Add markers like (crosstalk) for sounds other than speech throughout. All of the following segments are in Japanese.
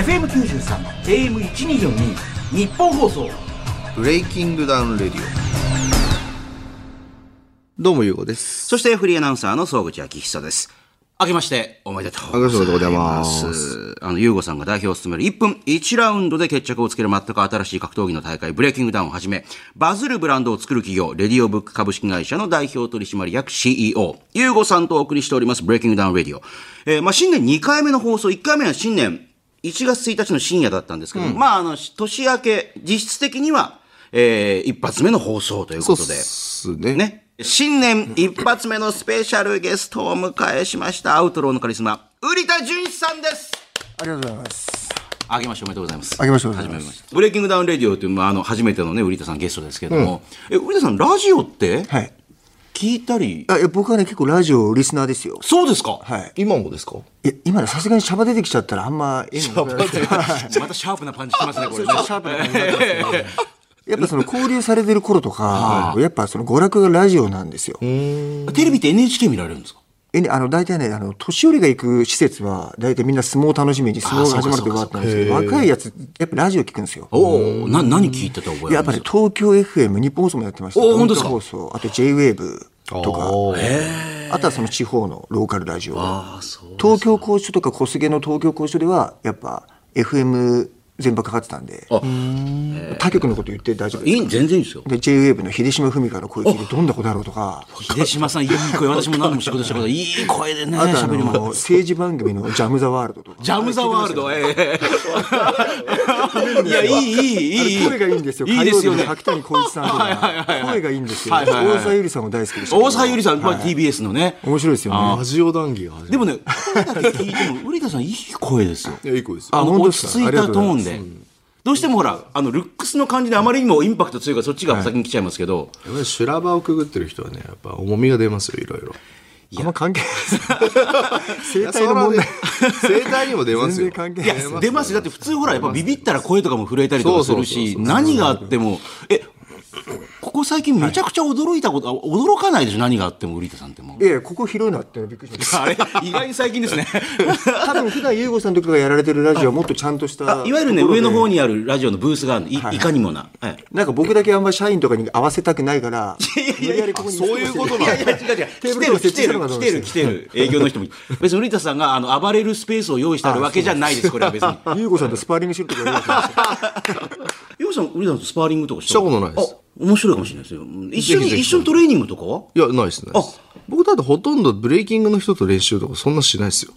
FM93 AM1242 ニッポン放送 BreakingDown RADIOどうもゆうごですそしてフリーアナウンサーの総口昭久です。明けましておめでとうございます。ますあの、ゆうごさんが代表を務める1分1ラウンドで決着をつける全く新しい格闘技の大会、 BreakingDown をはじめ、バズるブランドを作る企業、レディオブック株式会社の代表取締役 CEO、ゆうごさんとお送りしております、 BreakingDown RADIO。えーまあ、新年2回目の放送、1回目は新年1月1日の深夜だったんですけど、まあ、あの、年明け、実質的には、えー一発目の放送ということで。すねね。新年一発目のスペシャルゲストをお迎えしました。アウトローのカリスマ、瓜田純士さんです。ありがとうございます。あけましておめでとうございます。あけましておめでとうございます始めました。 BreakingDown RADIO という、まあ、あの、初めてのね、瓜田さんゲストですけれども、え、瓜田さん、ラジオってはい。聞いたり、あいや僕はね、結構ラジオリスナーですよ。そうですか？はい。今もですか？いや、今ね、さすがにシャバ出てきちゃったらあんま絵にならないですけどはいまたシャープなパンチきますね、これね。シャープな感じになってますね。やっぱその交流されてる頃とか、やっぱその娯楽がラジオなんですよ。テレビって NHK 見られるんですか？えね、あの、大体ね、あの、年寄りが行く施設は、大体みんな相撲を楽しみに、相撲が始まるとわーってなるんですけど、若いやつ、やっぱラジオ聞くんですよ。おお、な、何聞いてた覚えやっぱり東京 FM、日本放送もやってました。お本当ですか？放送、あと JWAVE とか、おあとはその地方のローカルラジオ。ああ、そう。東京拘置所とか小菅の東京拘置所ではやっぱ FM 全部かかってたんで。他局のこと言って大丈夫です。いい、全然いいですよ。で JWAVE の秀島文香の声聞いてどんな子だろうとか。(laughs) 秀島さん、いい声、私も何度も仕事したこと (laughs) いい声でね、あとあ。の政治番組の「ジャム・ザ・ワールド」とか。ジャム・ザ・ワールド、ええ (laughs) いや、いい、いい、いい。あれ声がいいんですよ。いいですよね。柿谷浩一さんとか。声がいいんですよ大沢ゆりさんも大好きでしたけど。大沢ゆりさん、まあはい TBS のね。面白いですよね。ラジオ談義がでもね、声だけ聞いても、瓜田さん、いい声ですよ。るいやいい子ですよ。ああの、落ち着いたトーンで。どうしてもほら、あの、ルックスの感じであまりにもインパクト強いから、そっちが先に来ちゃいますけど、やっぱり修羅場をくぐってる人はねやっぱ重みが出ますよいろいろあんま関係。な (laughs) い生態の問題。生態にも出ますよ。全然関係いやない、出ますよ。だって普通ほら、やっぱビビったら声とかも震えたりとかするし、何があっても、え、ここ最近めちゃくちゃ驚いたこと、あ驚かないでしょ、何があっても、瓜田さんってもう。いやいやここ広いなってびっくりしました (laughs) あれ、意外に最近ですね。(laughs) 多分普段優吾さんとかがやられてるラジオはもっとちゃんとしたあいわゆるね、上の方にあるラジオのブースがあるのい,、い、かにもな。はいなんか僕だけあんま社員とかに合わせたくないから、無理やりここにそういうことなんいやいや、違う違う。来てる、来てる、来てる、来てる。営業の人も。別に、瓜田さんが、あの、暴れるスペースを用意してあるわけじゃないです、これは別に。優吾さんとスパーリングしてましたよようさん、瓜田さんとスパーリングとかししたことないですあ、面白いかもしれないですよ。一緒に、一緒にトレーニングとかは？いやないですね僕だってほとんどブレイキングの人と練習とかそんなしないですよ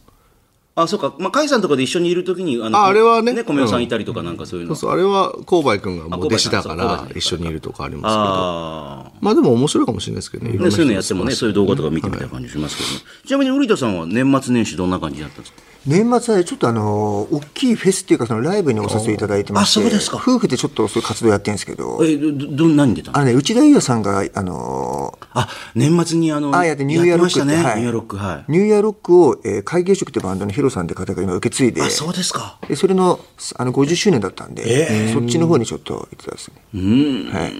あ、そうか。まあ、甲斐さんとかで一緒にいるときに、あの、ああれはねね、米尾さんいたりとかなんかそういうの。そうそうあれは購買君がもう弟子だかあ購買さんそうら一緒にいるとかありますけどあまあでも面白いかもしれないですけどね。ね、そういうのやってもね、そういう動画とか見てみたい感じしますけどね。ちなみに、瓜田さんは年末年始どんな感じだったんですか？年末はちょっとあの、大きいフェスっていうか、そのライブにお誘いいただいてまして、あそうですか夫婦でちょっとそういう活動やってるんですけど、え、ど、ど、何出たのあのね、内田裕也さんが、あの、あ、年末にあの、あやってニューイヤーロックやってましたね。はいニューイヤーロック、はい。ニューイヤーロックを、えー、会計職ってバンドのヒロさんって方が今受け継いで、あ、そうですか。でそれのあの50周年だったんで、そっちの方にちょっと行ってたんですね。うん。はい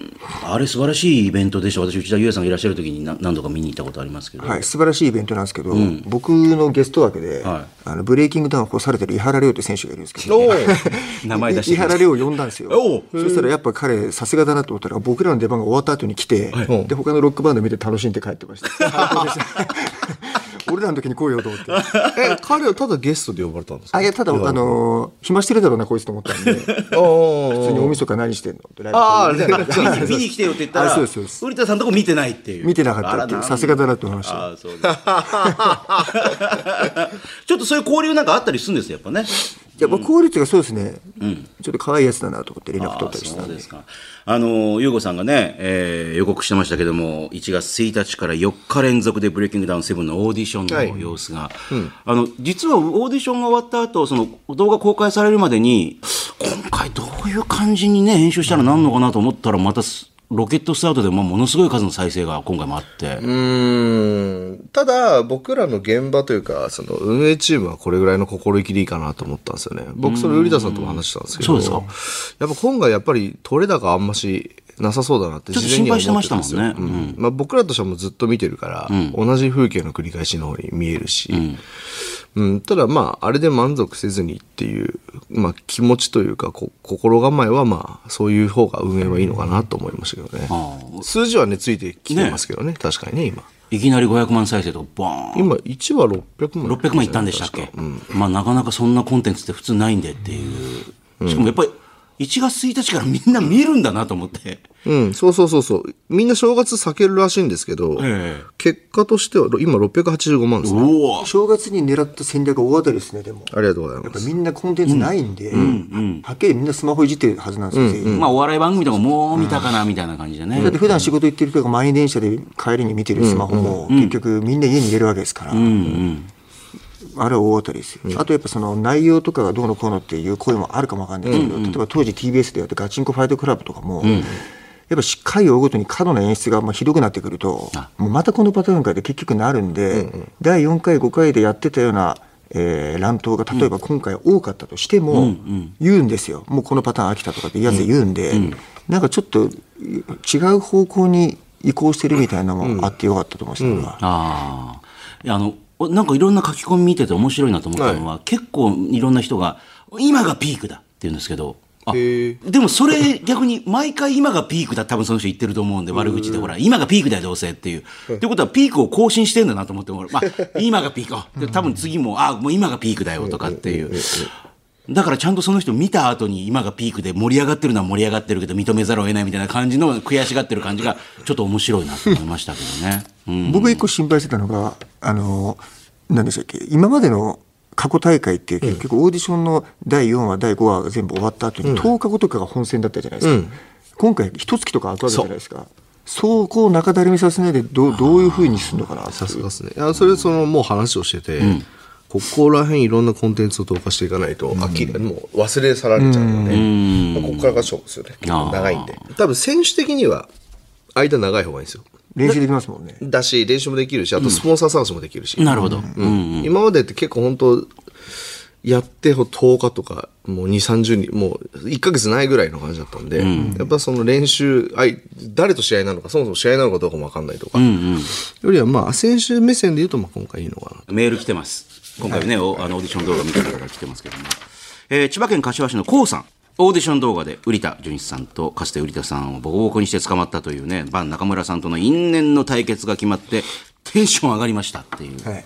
あれ素晴らしいイベントでした。私、内田裕也さんがいらっしゃる時に何何度か見に行ったことありますけど。はい、素晴らしいイベントなんですけど、僕のゲスト枠で、はいあのブレイキングダウンを干されてる井原亮って選手がいるんですけど、(laughs) 名前出して井原亮を呼んだんですよ。そしたらやっぱ彼、さすがだなと思ったら、僕らの出番が終わった後に来て、で他のロックバンド見て楽しんで帰ってました。最 (laughs) 高 (laughs) でした俺らの時に来いよと思って。(laughs) え彼はただゲストで呼ばれたんですか？あいやただ、あのー暇してるだろうな、こいつと思ったんで、(laughs) 普あ通に大晦日何してんのってあみたいな (laughs) 見に来てよって言ったら、瓜田さんのとこ見てないっていう。見てなかったっていう、さすがだなと思いました。あそうですちょっとそういう交流なんかあったりするんですよ、やっぱね。やっぱ効率がそうですね、ちょっと可愛いやつだなと思って連絡取ったりしたんで。そうですか。あの、ゆうごさんがね、えー予告してましたけども、1月1日から4日連続でブレイキングダウン7のオーディションの様子が、あの、実はオーディションが終わった後、その動画公開されるまでに、今回どういう感じにね、編集したらなんのかなと思ったら、またすロケットスタートでもものすごい数の再生が今回もあって。うーん。ただ僕らの現場というかその運営チームはこれぐらいの心意気でいいかなと思ったんですよね。僕それ瓜田さんとも話したんですけどそうやっぱ今回やっぱり取れ高あんましなさそうだなってちょっと事前には心配してましたもんね。うん。まあ、僕らとしてはもうずっと見てるから、同じ風景の繰り返しの方に見えるし、うん、ただまあ、あれで満足せずにっていう、まあ気持ちというか、こ心構えはまあ、そういう方が運営はいいのかなと思いましたけどね。あ数字はね、ついてきてますけどね、確かにね、今。いきなり500万再生とかバーン。今、1は600万。600万いったんでしたっけ、まあなかなかそんなコンテンツって普通ないんでっていう、しかもやっぱり1月1日からみんな見るんだなと思って、うん、そうそうそうそう。みんな正月避けるらしいんですけど、ええ。結果としては今685万ですね。正月に狙った戦略が大当たりですね、でも。ありがとうございやっぱます。みんなコンテンツないんで、はっきりみんなスマホいじってるはずなんですよ、全員まあお笑い番組とかもう見たかなみたいな感じでね、だって普段仕事行ってる人が満員電車で帰りに見てるスマホも結局みんな家に入れるわけですから、あれは大当たりですよ、あとやっぱその内容とかがどうのこうのっていう声もあるかもわかんないけど、例えば当時 TBS でやってガチンコファイトクラブとかも、やっぱし回を追うごとに過度な演出がまあひどくなってくるともうまたこのパターンかで結局なるんで、第4回5回でやってたようなえー乱闘が例えば今回多かったとしても、言うんですよ、もうこのパターン飽きたとかってやつで言うん。で、なんかちょっと違う方向に移行してるみたいなのもあってよかったと思います、それはああいやあのおなんかいろんな書き込み見てて面白いなと思ったのは、結構いろんな人が今がピークだって言うんですけどでもそれ逆に毎回今がピークだ多分その人言ってると思うんで悪口でほら今がピークだよどうせっていう。ってことはピークを更新してんだなと思ってもまあ今がピーク。多分次もあもう今がピークだよとかっていう。だからちゃんとその人見た後に今がピークで盛り上がってるのは盛り上がってるけど認めざるを得ないみたいな感じの悔しがってる感じがちょっと面白いなと思いましたけどね。うん。僕一個心配してたのがあの何でしたっけ今までの過去大会って結局オーディションの第4話第5話が全部終わった後に10日後とかが本戦だったじゃないですか、今回一月とか空くわけじゃないですか。そう。こう中だるみさせないでどうどういうふうにするのかなさすがですね。いや、それ、その、もう話をしてて、ここら辺いろんなコンテンツを投下していかないと、飽きる、もう忘れ去られちゃうので、まあここからが勝負ですよね。結構長いんで。多分、選手的には、間長い方がいいんですよ。練習できますもんねだし、練習もできるし、あとスポンサー探しもできるし。なるほど。うん今までって結構本当やって10日とか、もう2、30人、もう1ヶ月ないぐらいの感じだったんで、やっぱその練習、あい誰と試合なのか、そもそも試合なのかどうかもわかんないとか、よりはまあ、選手目線で言うと、まあ今回いいのかなと。メール来てます。今回ね、おあのオーディション動画見た方から来てますけども。えー千葉県柏市のコウさん。オーディション動画で瓜田純一さんとかつて瓜田さんをボコボコにして捕まったというね、バン中村さんとの因縁の対決が決まって、テンション上がりましたっていう。はい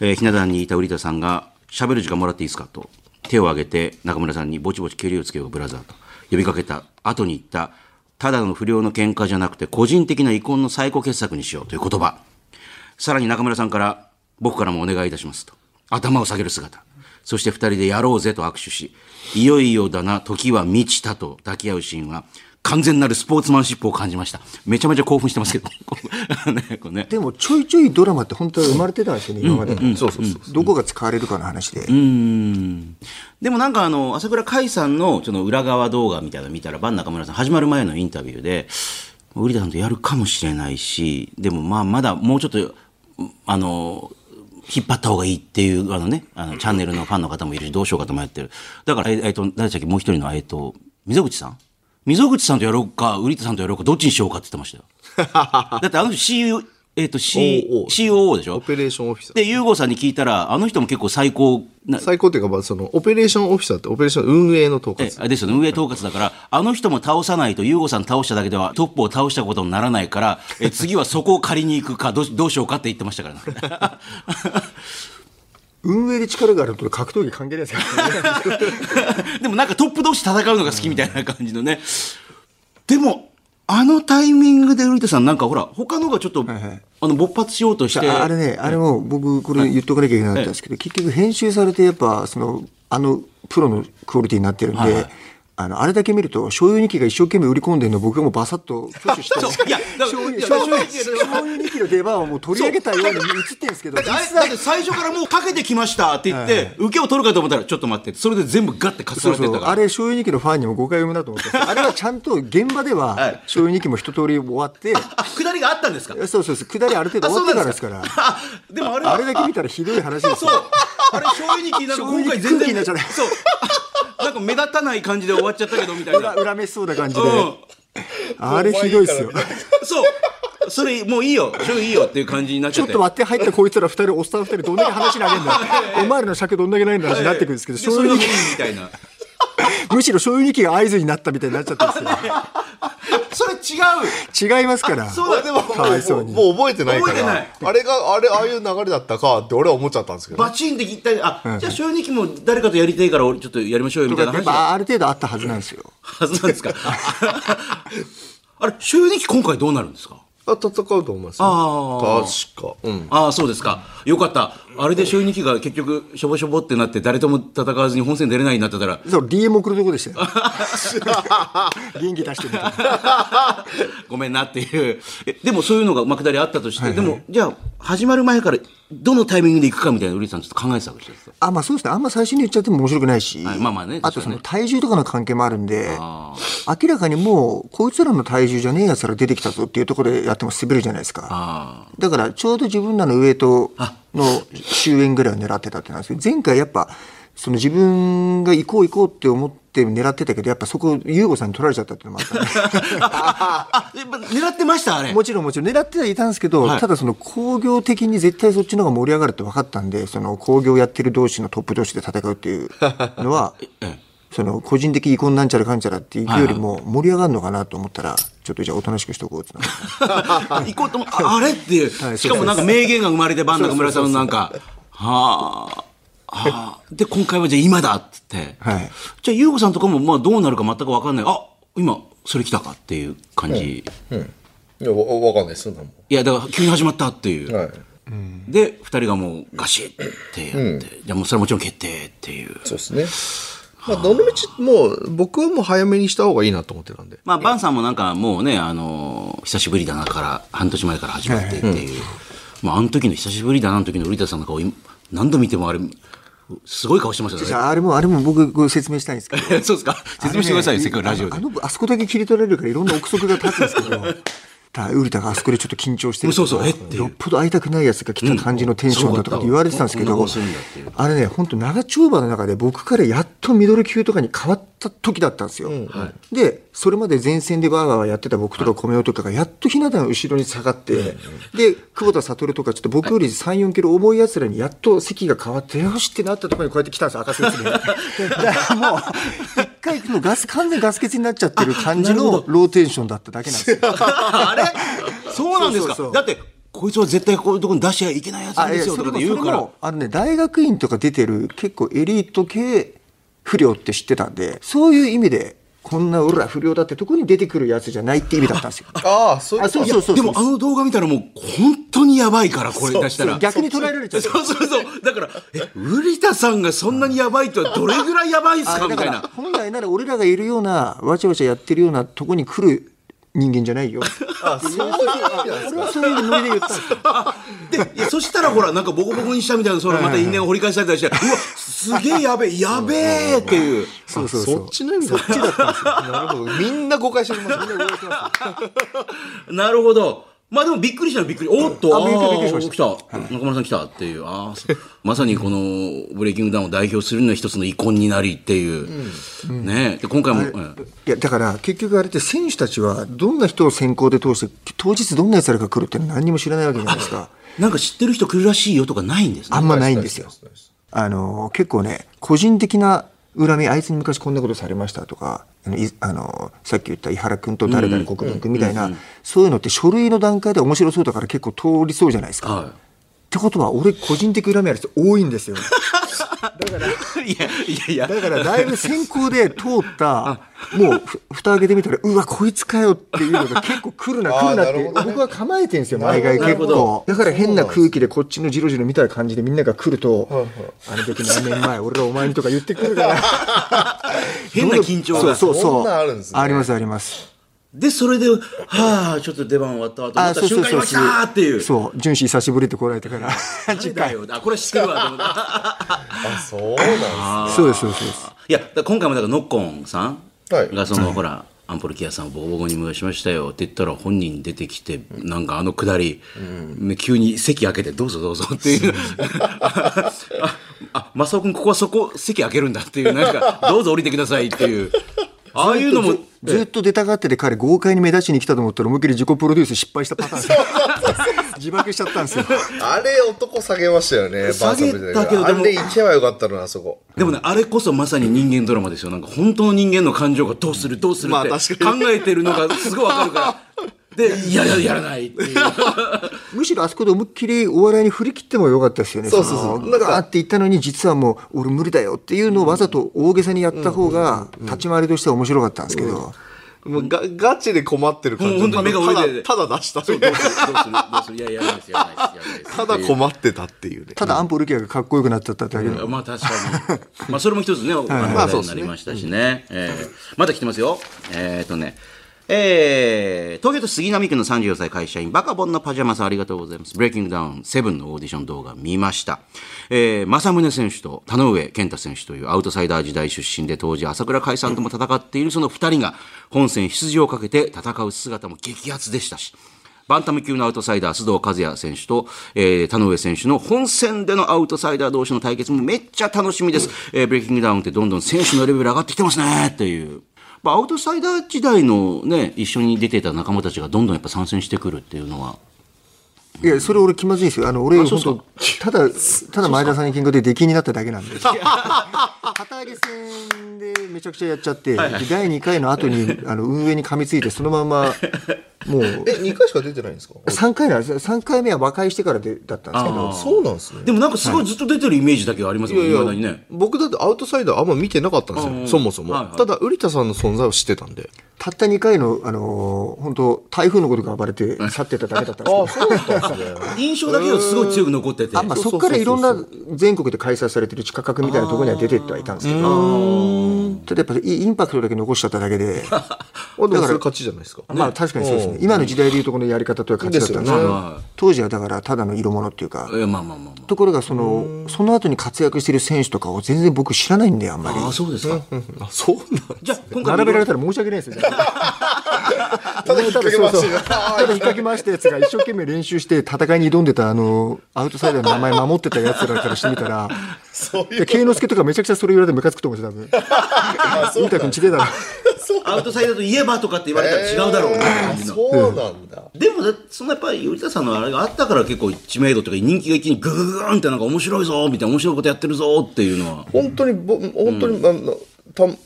えーひな壇にいた瓜田さんが、喋る時間もらっていいですかと、手を挙げて中村さんにぼちぼち蹴りをつけようブラザーと呼びかけた後に言った、ただの不良の喧嘩じゃなくて個人的な遺恨の最高傑作にしようという言葉。さらに中村さんから、僕からもお願いいたしますと。頭を下げる姿。そして二人でやろうぜと握手し、いよいよだな、時は満ちたと抱き合うシーンは、完全なるスポーツマンシップを感じました。めちゃめちゃ興奮してますけど。(laughs) ね。でもちょいちょいドラマって本当は生まれてたんですよね、今まで、そうそうそうどこが使われるかの話で、うんでもなんかあの、朝倉海さんのその裏側動画みたいなの見たら、バン中村さん始まる前のインタビューで、ウリダさんとやるかもしれないし、でもまあまだもうちょっと、あの、引っ張った方がいいっていう、あのね、あの、チャンネルのファンの方もいるし、どうしようかと迷ってる。だから、ええっと、誰でしたっけ、もう一人の、えっと、溝口さん？溝口さんとやろうか、ウリタさんとやろうか、どっちにしようかって言ってましたよ。(laughs) だってあの人 CU、えっと、C、OO COO でしょ？オペレーションオフィサー。で、ユーゴさんに聞いたら、あの人も結構最高な、最高っていうか、まあ、その、オペレーションオフィサーって、オペレーション運営の統え括。あれですよね、運営統括だから、あの人も倒さないと、ユーゴさん倒しただけではトップを倒したことにならないから、え次はそこを借りに行くかどうし、どうしようかって言ってましたからね。(laughs) 運営で力があると格闘技関係ないですからね。(laughs) でもなんかトップ同士戦うのが好きみたいな感じのね。でも、あのタイミングでウリテさんなんかほら、他のがちょっと、はいはい。あの、勃発しようとして。ああれね、あれも僕、これ言っとかなきゃいけなかったんですけど、結局編集されて、やっぱ、その、あの、プロのクオリティになってるんで、はいはいあの、あれだけ見ると、醤油2機が一生懸命売り込んでるのを僕がもうバサッと挙手して、(laughs) いやだ醤油醤油醤油2機の出番をもう取り上げたように映ってるんですけど、だっ際て、最初からもうかけてきましたって言って、受けを取るかと思ったら、ちょっと待って、それで全部ガッてかさそうそう、れてたから。あれ、醤油2機のファンにも誤解を生むなと思って、(laughs) あれはちゃんと現場では、はい醤油2機も一通り終わって、あ、下りがあったんですか？そうそうそう、下りある程度あ終わってからですから。あでもあれはあれだけ見たらひどい話ですそうよ。。あれ、醤油に聞いなんか今回全然。(laughs) そう。なんか目立たない感じで終わっちゃったけど、みたいな。裏裏飯そうな感じで。うん。あれひどいっすよ。そう。それもういいよ、それいいよっていう感じになっちゃって。ちょっと待って入ったこいつら二人、おっさん二人どんだけ話投げんだよ。お前らの尺どんだけないんだ話になってくるんですけど、でそれがいい醤油にみたいな。(laughs) むしろ醤油にきが合図になったみたいになっちゃったんです (laughs) それ違う。よ。違いますから。そうだでもかわいそうに。もう覚えてないか覚えてない。らあれがあれああいう流れだったかって俺は思っちゃったんですけど。バチンって言った。り、あ、じゃあ、醤油日記も誰かとやりたいから、俺ちょっとやりましょうよみたいなやっ話ぱある程度あったはずなんですよ。はずなんですか。あれ、醤油日記今回どうなるんですか？あ戦うと思いますよあ確かうんああ、そうですか。よかった。あれで醤油日記が結局、しょぼしょぼってなって、誰とも戦わずに本戦出れないになってたら、そう、DM 送るとこでしたよ。(laughs) 元気出してみた。ごめんなっていう。えでもそういうのが幕張あったとして、でも、じゃあ、始まる前から、どのタイミングで行くかみたいな、ウリさんちょっと考えてたわけですよ。あ、まあそうですね。あんま最初に言っちゃっても面白くないし。はいまあまあねあとその体重とかの関係もあるんで、あ明らかにもう、こいつらの体重じゃねえやつら出てきたぞっていうところでやっても滑るじゃないですか。あだからちょうど自分らのウエイトの終焉ぐらいを狙ってたってなんですけど、前回やっぱ、その自分が行こう行こうって思って狙ってたけど、やっぱそこ、優吾さんに取られちゃったっていうのもあったね。(laughs) 狙ってましたあれ。もちろんもちろん。狙ってはいたんですけど、はいただその工業的に絶対そっちの方が盛り上がるって分かったんで、その工業やってる同士のトップ同士で戦うっていうのは、(laughs) えその個人的遺恨なんちゃらかんちゃらっていうよりも盛り上がるのかなと思ったら、ちょっとじゃあおとなしくしとこうってなって。(laughs) 行こうと思ああれっていう、はいしかもなんか名言が生まれて、バン中村さんのなんか、はあ、はあ、で、今回はじゃあ今だっつって、はい。じゃあ、優子さんとかもまあどうなるか全く分かんない。あ今、それ来たかっていう感じ。いやわわかんないですそんなも。いや、だから急に始まったっていう。んはい。で、二人がもうガシッってやって、じゃあもうそれはもちろん決定っていう。そうですね。まあどの道もう僕はもう早めにした方がいいなと思ってたんで。まあ、バンさんもなんかもうね、あの久しぶりだなから、半年前から始まってっていう。まあ、あの時の久しぶりだなの時の瓜田さんの顔、今何度見てもあれ、すごい顔してましたよじゃああれもあれも僕ご説明したいんですけどね。(laughs) そうですか説明してくださいよ、せっかくラジオであ。のあそこだけ切り取られるからいろんな憶測が立つんですけど (laughs) ただウリタがあそこでちょっと緊張してるそうよっぽど会いたくないやつが来た感じのテンションだとかって言われてたんですけど、あれね本当長丁場の中で僕からやっとミドル級とかに変わった時だったんですよ、でそれまで前線でバーバーやってた僕とか米男とかがやっと日向の後ろに下がって、で久保田悟とかちょっと僕より34キロ重いやつらにやっと席が変わってよしってなったところにこうやって来たんですよ赤スーツでだからもう一回もうガス完全にガス欠になっちゃってる感じのローテンションだっただけなんですよ。(laughs) あれ (laughs) そうなんですかそうそうそうだって、こいつは絶対こういうところに出しちゃいけないやつなんですよとかって言うから。あのね、大学院とか出てる結構エリート系不良って知ってたんで、そういう意味で、こんな俺ら不良だってとこに出てくるやつじゃないって意味だったんですよ。ああそういうあそうそうそうでもあの動画見たらもう本当にやばいから、これ出したら。逆に捉えられちゃう。そうそうそう。だから、え、瓜田さんがそんなにやばいとはどれぐらいやばいっすかみたいな。本来なら俺らがいるようなわちゃわちゃやってるようなとこに来る人間じゃないよ。あそういう俺はそういうノリで言ったんですよ。で、いやそしたらほら、なんかボコボコにしたみたいな、そのまた因縁を掘り返されたりして、うわ、すげえやべえ、やべえっていう。そうそうそう。そっちの意味だったなるほどみんな誤解してますみんな誤解してますなるほど。まあでもびっくりしたのびっくり。おっと、あびっくりびっくりしました来た。中村さん来たっていう。あまさにこのブレイキングダウンを代表するのは一つの遺恨になりっていう。ねで、今回も、うんいやだから結局あれって選手たちはどんな人を先行で通して当日どんなやつらが来るって何にも知らないわけじゃないですか。なんか知ってる人来るらしいよとかないんですね。あんまないんですよ。あの結構ね個人的な恨みあいつに昔こんなことされましたとかあのいあのさっき言った井原君と誰々国分君みたいなそういうのって書類の段階で面白そうだから結構通りそうじゃないですか。はってことは俺個人的恨みある人多いんですよ。い。(laughs) いや、いやいや。だからだいぶ先行で通ったもうふ蓋開けてみたらうわこいつかよっていうのが結構来るな来るなって (laughs) 僕は構えてんですよ毎回結構だから変な空気でこっちのジロジロ見た感じでみんなが来るとあの時何年前俺らお前にとか言ってくるから変な緊張がそうそうそうそんなんあるんですねありますありますで、それで、はあ、ちょっと出番終わったわと思った瞬間に来たーっていう。そう純子久しぶりって来られてから次回よ。(laughs) あ、これ知ってるわと思った。(laughs) あそうなん (laughs) そうですそうですそうですいや、今回もだからノッコンさんはいがその、ほら、アンポルキアさんをボコボコにしましたよって言ったら本人出てきて、なんかあのくだり、ね急に席開けてどうぞどうぞっていう。あ、あ、正雄君ここはそこ席開けるんだっていう、なんか、どうぞ降りてくださいっていう。ああいうのも、ずっと出たがってて彼豪快に目立ちに来たと思ったら思いっきり自己プロデュース失敗したパターンで自爆しちゃったんですよあれ男下げましたよね。下げたけどあれ行けばよかったのな、あそこ。でもね、あれこそまさに人間ドラマですよ。なんか本当の人間の感情がどうするどうするまあって確かに考えてるのがすごいわかるから。で、いやいや、やらないっていう。むしろあそこで思いっきりお笑いに振り切ってもよかったですよね。そうそうそうのガーって言ったのに、実はもう、俺無理だよっていうのをわざと大げさにやった方が、立ち回りとしては面白かったんですけど、もうガガチで困ってる感じ。本当に目が泳いでただただ出した。どうどうするどうするいや、いです、やらないです、やらないです。ただ困ってたっていうね。ただ安保ルキアがかっこよくなっちゃっただけで。まあ確かに。まあそれも一つね、話題になりましたしね。えーまだ来てますよ。えーっとね。えー、東京都杉並区の34歳会社員、バカボンのパジャマさんありがとうございます。ブレイキングダウン7のオーディション動画見ました。えー、正宗選手と田上健太選手というアウトサイダー時代出身で当時朝倉海さんとも戦っているその二人が本戦出場をかけて戦う姿も激アツでしたし、バンタム級のアウトサイダー、須藤和也選手と、えー、田上選手の本戦でのアウトサイダー同士の対決もめっちゃ楽しみです。えーブレイキングダウンってどんどん選手のレベル上がってきてますねっていう。アウトサイダー時代のね、一緒に出てた仲間たちがどんどんやっぱ参戦してくるっていうのは、いや、それ俺気まずいんですよ。あの、俺、本当ただ、ただ前田さんに喧嘩で出禁になっただけなんで。旗揚げ戦でめちゃくちゃやっちゃって、で第2回の後に、あの、運営に噛みついて、そのまま、もう、(laughs) え、2回しか出てないんですか？3回なんです。三回目は和解してからでだったんですけど、そうなんですね。でもなんかすごいずっと出てるイメージだけはありますもんね、いやいや未だにね。僕だってアウトサイダーあんま見てなかったんですよ、そもそも、はいはい。ただ瓜田さんの存在を知ってたんで。たった2回の、あのー本当台風のことが暴れて去ってただけだったんですけど、そうだった印象だけはすごい強く残ってて。あまあ、そこからいろんな全国で開催されてる地下格みたいなところには出てってはいたんですけど、ただやっぱりインパクトだけ残しちゃっただけで、(laughs) あでもそれ勝ちじゃないですかまあ確かにそうですね、今の時代でいうとこのやり方とは勝ちだったんですけど、当時はだからただの色物っていうか、えーまあまあまあまところがその、その後に活躍してる選手とかを全然僕知らないんで、あんまり。あ。あ、そうですか。あそうなんじゃあ、今回並べられたら申し訳ないですよ。ただ引っ掛け回して。ただ引っ掛け回したやつが一生懸命練習して戦いに挑んでたあのアウトサイダーの名前守ってたやつらからしてみたら、そういや慶之助とかめちゃくちゃそれ言われてムカつくと思うんですよ、多分。インタ君ちげえだ。ろ。アウトサイダーといえばとかって言われたら違うだろうね。みんなそうなんだ。でもだそのやっぱり頼田さんのあれがあったから結構知名度というか人気が一気にグググーンってなんか面白いぞみたいな面白いことやってるぞっていうのは。本当にぼ本当に、あのたえ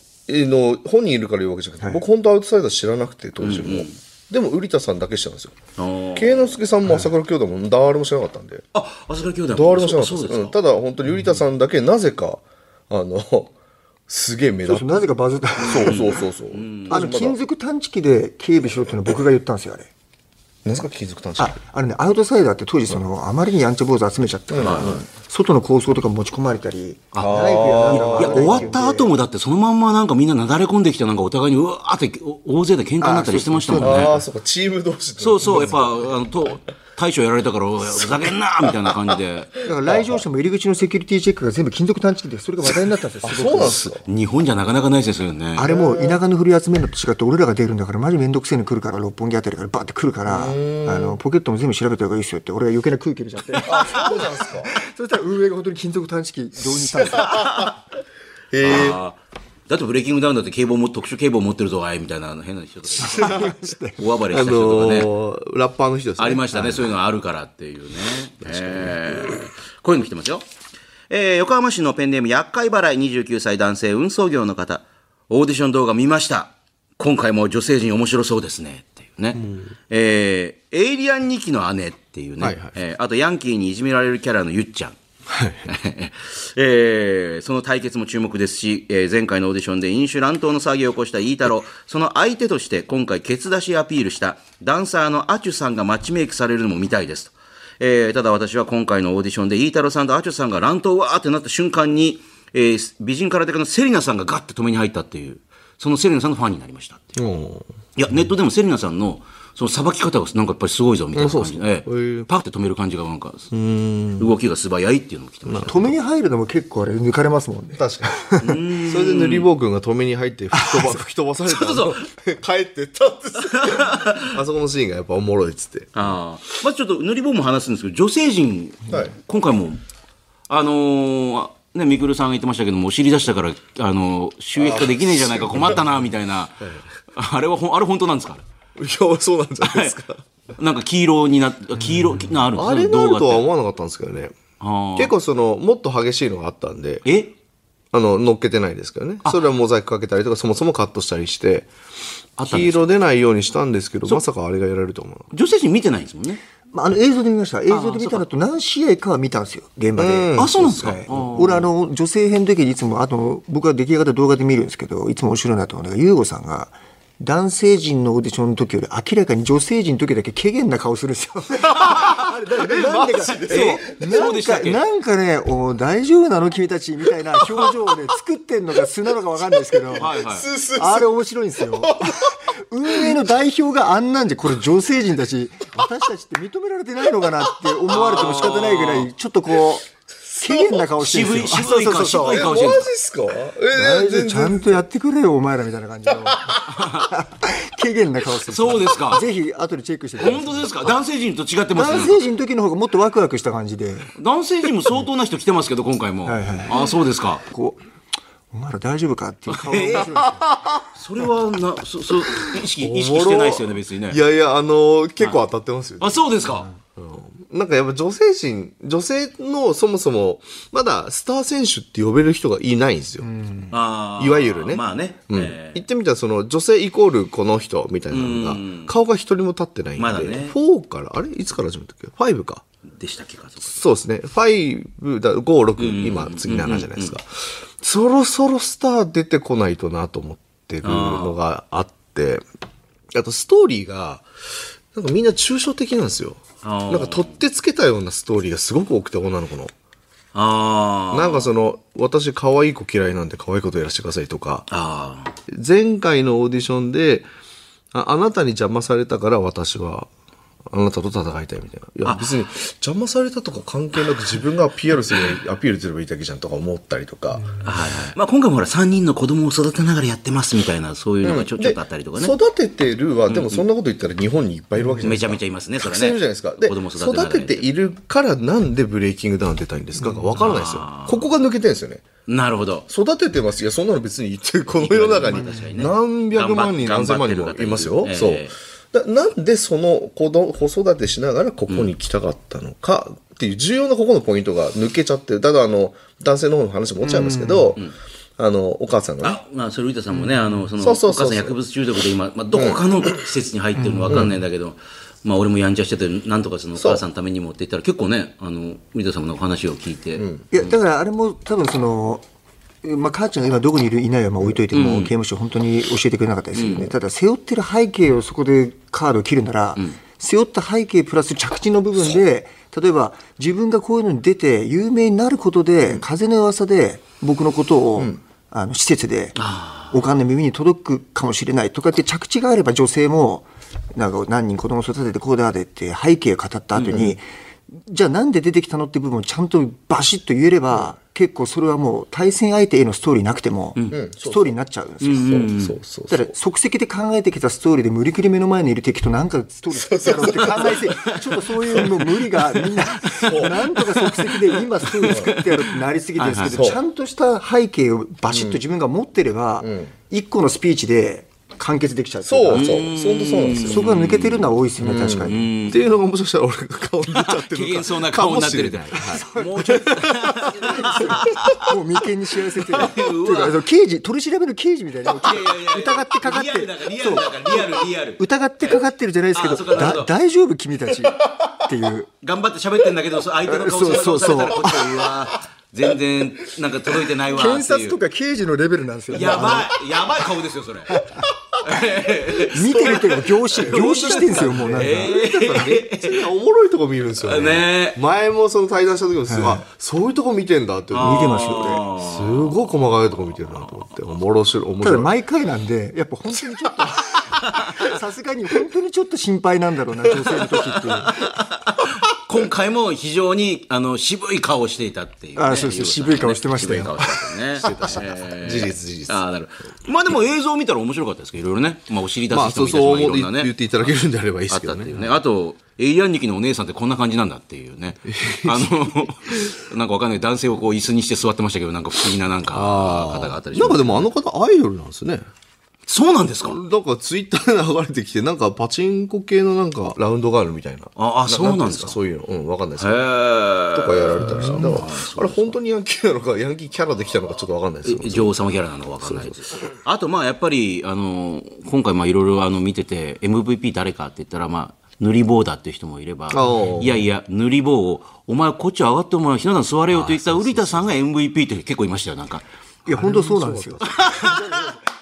の本人いるから言うわけじゃなくて、僕本当アウトサイダー知らなくて当時も、でも瓜田さんだけ知ってたんですよ。慶之助さんも朝倉兄弟も誰も知らなかったんで。あ朝倉兄弟誰も知らなかったですそうですか、うん。ただ本当に瓜田さんだけなぜかあのすげえ目立って。そうなぜかバズった。そうそうそうそう。あの金属探知機で警備しろっていうのは僕が言ったんですよ、あれ。何ですか金属探知ああれね、アウトサイダーって当時その、あまりにやんちゃ坊主集めちゃったから、外の構想とか持ち込まれたり、ナイフやなんだいや終わった後もだってそのまんまなんかみんななだれ込んできてなんかお互いにうわーってお大勢で喧嘩になったりしてましたもんね。ああ、そうか、チーム同士で。そうそうやっぱあのと大将やられたからおいふざけんなみたいな感じで。(laughs) だから来場者も入り口のセキュリティチェックが全部金属探知機で、それが話題になったんですよ、すごくそうなんですか。日本じゃなかなかないですよね。あれも田舎の振り集めるのと違って俺らが出るんだからマジめんどくせえの来るから六本木あたりからバーって来るからあのポケットも全部調べた方がいいですよって俺が余計な空気入れちゃって。(laughs) あ、そうなんですか。(laughs) そしたら運営が本当に金属探知機導入したんですよ。へえ。あーだってブレイキングダウンだって警棒も特殊警棒持ってるぞあいみたいな変な人とか (laughs) 大暴れしあた人とかね、のー、ラッパーの人ですね。ありましたね、そういうのあるからっていうね。えーこういうの来てますよ。えー横浜市のペンネーム、厄介払い29歳男性運送業の方。オーディション動画見ました。今回も女性陣面白そうですね。っていうね。えーエイリアン2期の姉っていうね。はいはいえーあと、ヤンキーにいじめられるキャラのゆっちゃん。えーその対決も注目ですし、えー前回のオーディションで飲酒乱闘の騒ぎを起こした飯太郎、その相手として今回ケツ出しアピールしたダンサーのアチュさんがマッチメイクされるのも見たいですと。えーただ私は今回のオーディションで飯太郎さんとアチュさんが乱闘わーってなった瞬間に、えー美人空手家のセリナさんがガッて止めに入ったっていう、そのセリナさんのファンになりましたっていや、ネットでもセリナさんの、そのさばき方がなんかやっぱりすごいぞみたいな感じ。で、ええ。パッて止める感じがなんか、動きが素早いっていうのが来てました。止めに入るのも結構あれ抜かれますもんね。確かに。それで塗り棒君が止めに入って吹き飛ば (laughs) 吹き飛ばされたの帰ってったんですよ。(laughs) あそこのシーンがやっぱおもろいっつって。ああ。まずちょっと塗り棒も話すんですけど、女性陣、はい。今回も、あのーね、みくるさんが言ってましたけども、お尻出したから、あの、収益化できねえじゃないか、困ったな、みたいな。あれはほん、あれ本当なんですか？いや、そうなんじゃないですか。なんか黄色になっ、黄色なあるんですあれがあるとは思わなかったんですけどね。結構その、もっと激しいのがあったんで、え？あの、乗っけてないですけどね。それはモザイクかけたりとか、そもそもカットしたりして、黄色出ないようにしたんですけど、まさかあれがやられると思う。女性陣見てないんですもんね。まあ、あの映像で見ました。映像で見たのと何試合かは見たんですよ現場で、あ、そうなんですか？はい、俺あの女性編の時にいつもあと僕は出来上がった動画で見るんですけどいつも面白いなと思うのが優吾さんが男性陣のオーディションの時より明らかに女性陣の時だけ軽減な顔するんですよ。あれだからなんで？かなんかなんかねお大丈夫なの君たちみたいな表情をね作ってんのか素なのかわかんないですけど、(laughs) はいはい。あれ面白いんですよ。(laughs) 運営の代表があんなんじゃ、これ女性陣たち、私たちって認められてないのかなって思われても仕方ないぐらい、ちょっとこう、軽減な顔してるんですよ。渋い顔、渋い顔してるんですジっすか？ちゃんとやってくれよ、お前らみたいな感じの。(laughs) 軽減な顔してる。そうですかぜひ、後でチェックしてください本当ですか？男性陣と違ってます男性陣の時の方がもっとワクワクした感じで、男性陣も相当な人来てますけど、今回も。はいはいあ、そうですか。こう、お前ら大丈夫かっていう顔。それはな、そ、そ、意識、意識してないですよね、別にねい。やいや、あのー結構当たってますよ、ね。あ、そうですか。なんかやっぱ女性陣、女性のそもそも、まだスター選手って呼べる人がいないんですよ。あーいわゆるね。まあね。うん。えー言ってみたらその女性イコールこの人みたいなのが顔が一人も立ってないんで、まだね。4からあれいつから始まった？っけ5か。でしたっけか、そうですね。5だ56今次7じゃないですか。そろそろスター出てこないとなと思ってるのがあってあとストーリーがなんかみんな抽象的なんですよなんか取ってつけたようなストーリーがすごく多くて女の子の。なんかその私可愛い子嫌いなんで可愛いことやらせてくださいとか。前回のオーディションで、ああなたに邪魔されたから私は、あなたと戦いたいみたいな。いや、別に邪魔されたとか関係なく自分が PR する、アピールすればいいだけじゃんとか思ったりとか。はいはい。まあ今回もほら、3人の子供を育てながらやってますみたいな、そういうのがちょ,、ちょっとあったりとかねで。育ててるは、でもそんなこと言ったら日本にいっぱいいるわけじゃないですか。めちゃめちゃいますね、それね。たくいるじゃないですか。で、子供育て育てているからなんでブレイキングダウン出たいんですか？がわからないですよ。ここが抜けてるんですよね。なるほど。育ててます。いや、そんなの別に言って、この世の中に何百万人、何千万人もいますよ。そう。だなんでその子供、子育てしながらここに来たかったのかっていう重要なここのポイントが抜けちゃってる。ただ、あの、男性の方の話も落ちちゃいますけど、あの、お母さんが。ね、あ、まあ、それ、歌さんもね、あの、その、そうそうそうそう。お母さん薬物中毒で今、まあ、どこかの施設に入ってるのわかんないんだけど、まあ、俺もやんちゃしてて、なんとかそのお母さんのためにもって言ったら、結構ね、あの、ウ田さんのお話を聞いて、いやだからあれも多分その、まあ、母ちゃんが今どこにいるいないはまあ置いといても、刑務所本当に教えてくれなかったですよね、ただ背負ってる背景をそこでカードを切るなら、背負った背景プラス着地の部分で例えば自分がこういうのに出て有名になることで、風の噂で僕のことを、あの施設でおかんの耳に届くかもしれないとかって着地があれば女性もなんか何人子供育ててこうであれって背景を語った後に、じゃあなんで出てきたのって部分をちゃんとバシッと言えれば、結構それはもう対戦相手へのストーリーなくても、ストーリーになっちゃうんですよ。だから即席で考えてきたストーリーで無理くり目の前にいる敵となんかストーリー作ってやろうって考えてちょっとそういうの無理がみんななんとか即席で今ストーリー作ってやろうってなりすぎてるん。ですけどはいちゃんとした背景をバシッと自分が持ってれば一個のスピーチで完結できちゃうっていうか。そう。そう、本当そうなんですよ。そこが抜けてるのは多いですよね確かに。っていうのがもしかしたら俺が顔に出ちゃってる機嫌そうなか顔になってるかもしれない。もうちょっと、もう眉間にし (laughs) わ寄せてる。っていうか刑事取り調べの刑事みたいな。疑ってかかって。リアルリアル。疑ってかかってるじゃないですけど大丈夫君たちっていう。頑張って喋ってんだけど、そう相手の顔そうそうそう全然、なんか届いてないわっていう。検察とか刑事のレベルなんですよ。やばい、やばい顔ですよ、それ。(laughs) 見てるけど凝視 (laughs) 凝視してんですよもうなんか。めっちゃおもろいとこ見るんですよね。ね前もその対談した時もすごい、あ、そういうとこ見てんだって。見てますよね。すごい細かいとこ見てるなと思って。おもろしろ、面ただ白い。毎回なんでやっぱ本当にちょっと (laughs) さすがに本当にちょっと心配なんだろうな女性の時っていう。今回も非常に、あの、渋い顔をしていたっていう、ね。あそうそう渋い顔してましたよ渋い顔してたね。(laughs) えー事実事実ああ、なる。まあでも映像を見たら面白かったですけど、いろいろね。まあお尻出まあ、す人そうそうもいたし、まあいろんなね。言っていただけるんであればいいですけどね。たっていうね。あと、エイリアンニキのお姉さんってこんな感じなんだっていうね。(laughs) あの、なんかわかんない。男性をこう椅子にして座ってましたけど、なんか不思議ななんか、方があったりなんかでもあの方アイドルなんですね。そうなんですか？なんかツイッターで流れてきて、なんかパチンコ系のなんかラウンドガールみたいな。ああそうなんですか？そういうの。うん、わかんないですけへど。ーとかやられたりして。だから、あれ本当にヤンキーなのか、ヤンキーキャラできたのかちょっとわかんないですけど。女王様キャラなのか分かんないです。あと、まあ、やっぱり、あの、今回、まあ、いろいろ、あの、見てて、MVP 誰かって言ったら、まあ、塗り棒だっていう人もいればいやいや、塗り棒を、お前こっち上がって、お前、ひな壇座れよと言った瓜田さんが MVP って結構いましたよ、なんか。いや、本当そうなんですよ。(laughs)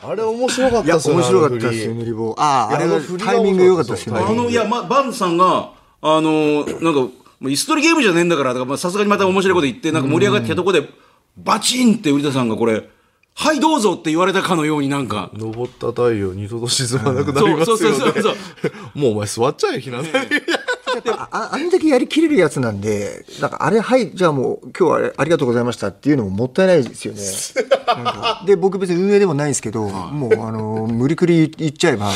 あれ面白かったですよ面白かったですよ、塗り棒。ああ、あれはタイミング良かったですよね。あの、いや、ま、バンさんが、あの、なんか、もう椅子取りゲームじゃねえんだから、とかまあさすがにまた面白いこと言って、なんか盛り上がってきたとこで、バチンって瓜田さんがこれ、はい、どうぞって言われたかのようになんか、登った太陽二度と沈まなくなりますそうそうよそうそうね。(laughs) もうお前座っちゃえよ、ひな壇に。あ (laughs) ああんだけやりきれるやつなんで、なんかあれ、はい、じゃあもう今日はありがとうございましたっていうのももったいないですよね。(laughs) で、僕別に運営でもないんですけど、もうあの、無理くり言っちゃえば、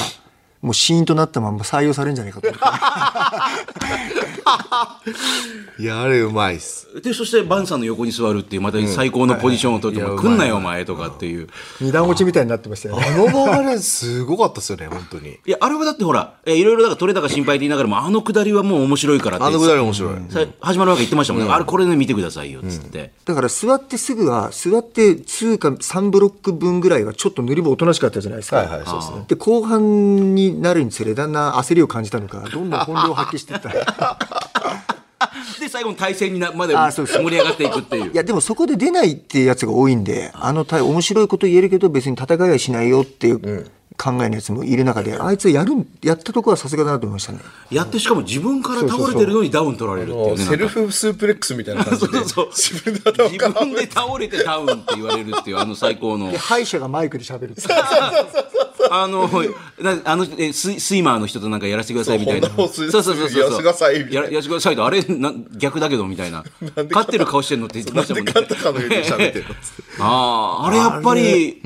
もうシーンとなったまま採用されるんじゃないかと思って。(laughs) いや、あれうまいっす。で、そしてバンさんの横に座るっていう、また最高のポジションを取って、いや来んなよ、お前とかっていう。二段落ちみたいになってましたよね。あの動画ね、すごかったっすよね、本当に。いや、あれはだってほら、えいろいろだから取れたか心配って言いながらも、あのくだりはもう面白いからって。あのぐらい面白い。さ始まるわけ言ってましたもんね。あれ、これね、見てくださいよ、つって。だから座ってすぐは、座って2か3ブロック分ぐらいはちょっと塗り棒おとなしかったじゃないですか。はいはい、そうですね。で、後半になるにつれ、だんだん焦りを感じたのか、どんどん本領を発揮していった。(laughs) で、最後の対戦になまで盛り上がっていくっていうい。や、でもそこで出ないっていうやつが多いんで、あの対、面白いこと言えるけど別に戦いはしないよっていう考えのやつもいる中で、あいつやるん、やったとこはさすがだなと思いましたね。やって、しかも自分から倒れてるのにダウン取られるっていうね。セルフスープレックスみたいな感じで。そうそう自分で頭自分で倒れてダウンって言われるっていう、あの最高ので。(laughs) 敗者がマイクで喋るって。あの、なあの、えスイスイマーの人となんかやらせてくださいみたいな。そうそうそうそう。やらせてくださいみたいなややらせてくださいと、あれ、な逆だけどみたいな。勝ってる顔してんのって言ってましたもんね。なんで勝ったかのように喋ってるの (laughs) ああ、あれやっぱり、